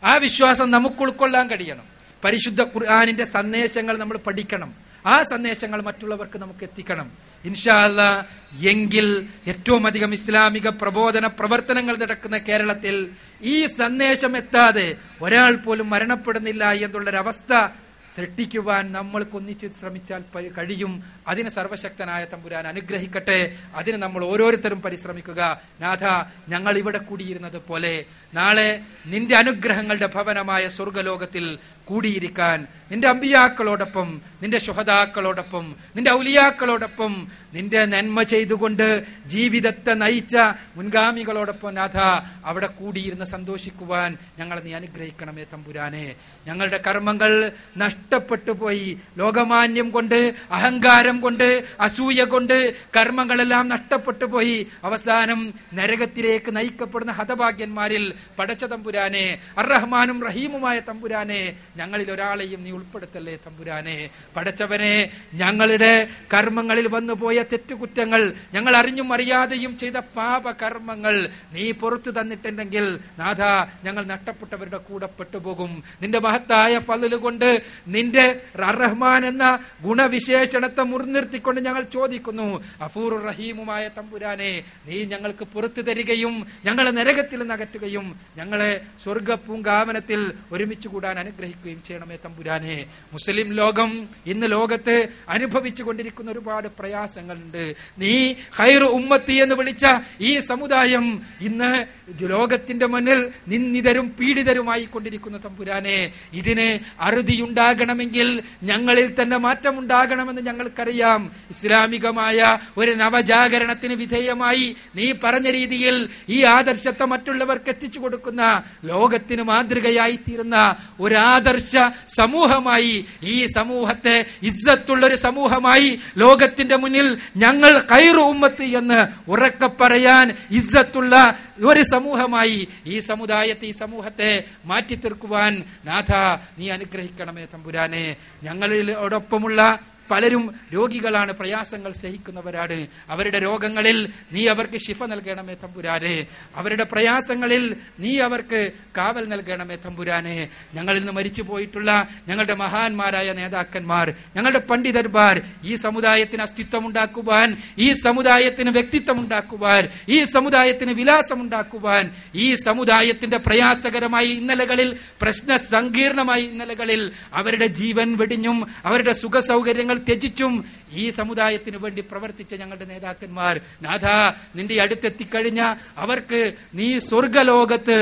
ആ വിശ്വാസം നമുക്ക് ഉൾക്കൊള്ളാൻ കഴിയണം. പരിശുദ്ധ ഖുർആാനിന്റെ സന്ദേശങ്ങൾ നമ്മൾ പഠിക്കണം. ആ സന്ദേശങ്ങൾ മറ്റുള്ളവർക്ക് നമുക്ക് എത്തിക്കണം. ഇൻഷാല്ല എങ്കിൽ ഏറ്റവും അധികം ഇസ്ലാമിക പ്രബോധന പ്രവർത്തനങ്ങൾ നടക്കുന്ന കേരളത്തിൽ ഈ സന്ദേശം എത്താതെ ഒരാൾ പോലും മരണപ്പെടുന്നില്ല എന്നുള്ളൊരവസ്ഥ സൃഷ്ടിക്കുവാൻ നമ്മൾ കൊന്നിച്ച് ശ്രമിച്ചാൽ കഴിയും. അതിന് സർവശക്തനായ തമ്പുരാൻ അനുഗ്രഹിക്കട്ടെ. അതിന് നമ്മൾ ഓരോരുത്തരും പരിശ്രമിക്കുക. നാഥ ഞങ്ങൾ ഇവിടെ കൂടിയിരുന്നത് പോലെ നാളെ നിന്റെ അനുഗ്രഹങ്ങളുടെ ഭവനമായ സ്വർഗലോകത്തിൽ കൂടിയിരിക്കാൻ നിന്റെ അമ്പിയാക്കളോടൊപ്പം നിന്റെ ശുഹതാക്കളോടൊപ്പം നിന്റെ ഔലിയാക്കളോടൊപ്പം നിന്റെ നന്മ ചെയ്തുകൊണ്ട് ജീവിതത്തെ നയിച്ച മുൻഗാമികളോടൊപ്പം നാഥ അവിടെ കൂടിയിരുന്ന് സന്തോഷിക്കുവാൻ ഞങ്ങളെ നീ അനുഗ്രഹിക്കണമേ തമ്പുരാനെ. ഞങ്ങളുടെ കർമ്മങ്ങൾ നഷ്ടപ്പെട്ടു പോയി. ലോകമാന്യം കൊണ്ട് അഹങ്കാരം കൊണ്ട് അസൂയ കൊണ്ട് കർമ്മങ്ങളെല്ലാം നഷ്ടപ്പെട്ടു പോയി. അവസാനം നരകത്തിലേക്ക് നയിക്കപ്പെടുന്ന ഹതഭാഗ്യന്മാരിൽ പടച്ച തമ്പുരാനെ അർറഹ്മാനും റഹീമുമായ തമ്പുരാനെ ഞങ്ങളിൽ ഒരാളെയും നീ ഉൾപ്പെടുത്തല്ലേ തമ്പുരാനെ? പടച്ചവനെ ഞങ്ങളുടെ കർമ്മങ്ങളിൽ വന്നു പോയ തെറ്റുകുറ്റങ്ങൾ ഞങ്ങൾ അറിഞ്ഞും അറിയാതെയും ചെയ്ത പാപകർമ്മങ്ങൾ നീ പുറത്തു തന്നിട്ടുണ്ടെങ്കിൽ നാഥ ഞങ്ങൾ നഷ്ടപ്പെട്ടവരുടെ കൂടെ പെട്ടുപോകും. നിന്റെ മഹത്തായ ഫലുകൊണ്ട് നിന്റെ റഹ്മാൻ എന്ന ഗുണവിശേഷണത്തെ മുൻനിർത്തിക്കൊണ്ട് ഞങ്ങൾ ചോദിക്കുന്നു അഫൂർ റഹീമുമായ തമ്പുരാനെ നീ ഞങ്ങൾക്ക് പുറത്തു തരികയും ഞങ്ങളെ നരകത്തിൽ നകറ്റുകയും ഞങ്ങളെ സ്വർഗ പൂങ്കാവനത്തിൽ ഒരുമിച്ച് കൂടാൻ അനുഗ്രഹിക്കുകയും ചെയ്യണമേ തമ്പുരാനെ. മുസ്ലിം ലോകം ഇന്ന് ലോകത്ത് അനുഭവിച്ചു കൊണ്ടിരിക്കുന്ന ഒരുപാട് പ്രയാസങ്ങളുണ്ട്. നീ ഹൈർ ഉമ്മത്തി എന്ന് വിളിച്ച ഈ സമുദായം ഇന്ന് ലോകത്തിന്റെ മുന്നിൽ നിന്ദിതരും പീഡിതരുമായി കൊണ്ടിരിക്കുന്ന തമ്പുരാനെ. ഇതിന് അറുതിയുണ്ടാകണമെങ്കിൽ ഞങ്ങളിൽ തന്നെ മാറ്റം മാറ്റമുണ്ടാകണമെന്ന് ഞങ്ങൾക്കറിയാം. ഇസ്ലാമികമായ ഒരു നവജാഗരണത്തിന് വിധേയമായി നീ പറഞ്ഞ രീതിയിൽ ഈ ആദർശത്തെ മറ്റുള്ളവർക്ക് എത്തിച്ചു കൊടുക്കുന്ന ലോകത്തിന് മാതൃകയായി തീരുന്ന ഒരു ആദർശ സമൂഹമായി ഈ സമൂഹത്തെ ഇസ്സത്തുള്ള ഒരു സമൂഹമായി ലോകത്തിന്റെ മുന്നിൽ ഞങ്ങൾ കൈറു ഉമ്മത്ത് എന്ന് ഉറക്കെ പറയാൻ ഇസ്സത്തുള്ള ഒരു സമൂഹമായി ഈ സമുദായത്തെ ഈ സമൂഹത്തെ മാറ്റി തീർക്കുവാൻ നാഥ നീ അനുഗ്രഹിക്കണമേ തമ്പുരാനെ. ഞങ്ങളോടൊപ്പമുള്ള പലരും രോഗികളാണ് പ്രയാസങ്ങൾ സഹിക്കുന്നവരാണ്. അവരുടെ രോഗങ്ങളിൽ നീ അവർക്ക് ശിഫ നൽകണമേ തമ്പുരാനെ. അവരുടെ പ്രയാസങ്ങളിൽ നീ അവർക്ക് കാവൽ നൽകണമേ തമ്പുരാനെ. ഞങ്ങളിൽ നിന്ന് മരിച്ചു പോയിട്ടുള്ള ഞങ്ങളുടെ മഹാന്മാരായ നേതാക്കന്മാർ ഞങ്ങളുടെ പണ്ഡിതന്മാർ ഈ സമുദായത്തിന് അസ്തിത്വം ഉണ്ടാക്കുവാൻ ഈ സമുദായത്തിന് വ്യക്തിത്വം ഉണ്ടാക്കുവാൻ ഈ സമുദായത്തിന് വിലാസം ഉണ്ടാക്കുവാൻ ഈ സമുദായത്തിന്റെ പ്രയാസകരമായ ഇന്നലകളിൽ പ്രശ്ന സങ്കീർണമായ ഇന്നലകളിൽ അവരുടെ ജീവൻ വെടിഞ്ഞും അവരുടെ സുഖ സൗകര്യങ്ങൾ ത്യജിച്ചും ഈ സമുദായത്തിന് വേണ്ടി പ്രവർത്തിച്ച ഞങ്ങളുടെ നേതാക്കന്മാർ നാഥ നിന്റെ അടുത്തെത്തിക്കഴിഞ്ഞ അവർക്ക് നീ സ്വർഗലോകത്ത്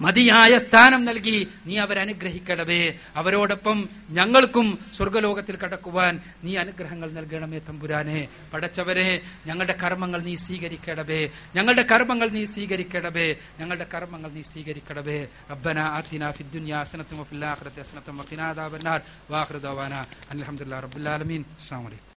മതിയായ സ്ഥാനം നൽകി നീ അവരനുഗ്രഹിക്കണമേ. അവരോടൊപ്പം ഞങ്ങൾക്കും സ്വർഗലോകത്തിൽ കടക്കുവാൻ നീ അനുഗ്രഹങ്ങൾ നൽകണമേ തമ്പുരാനെ. പടച്ചവരെ ഞങ്ങളുടെ കർമ്മങ്ങൾ നീ സ്വീകരിക്കണമേ. ഞങ്ങളുടെ കർമ്മങ്ങൾ നീ സ്വീകരിക്കണമേ. ഞങ്ങളുടെ കർമ്മങ്ങൾ നീ സ്വീകരിക്കണമേ. അബ്ബന ആതിന ഫിദ്ദുനിയ ഹസനത്തും വഫിൽ ആഖിറതി ഹസനത്തും വഖിനാ അദാബന്നാർ. വാഖിറു ദവാന. അൽഹംദുലില്ലാഹി റബ്ബിൽ ആലമീൻ. അസ്സലാമു അലൈക്കും.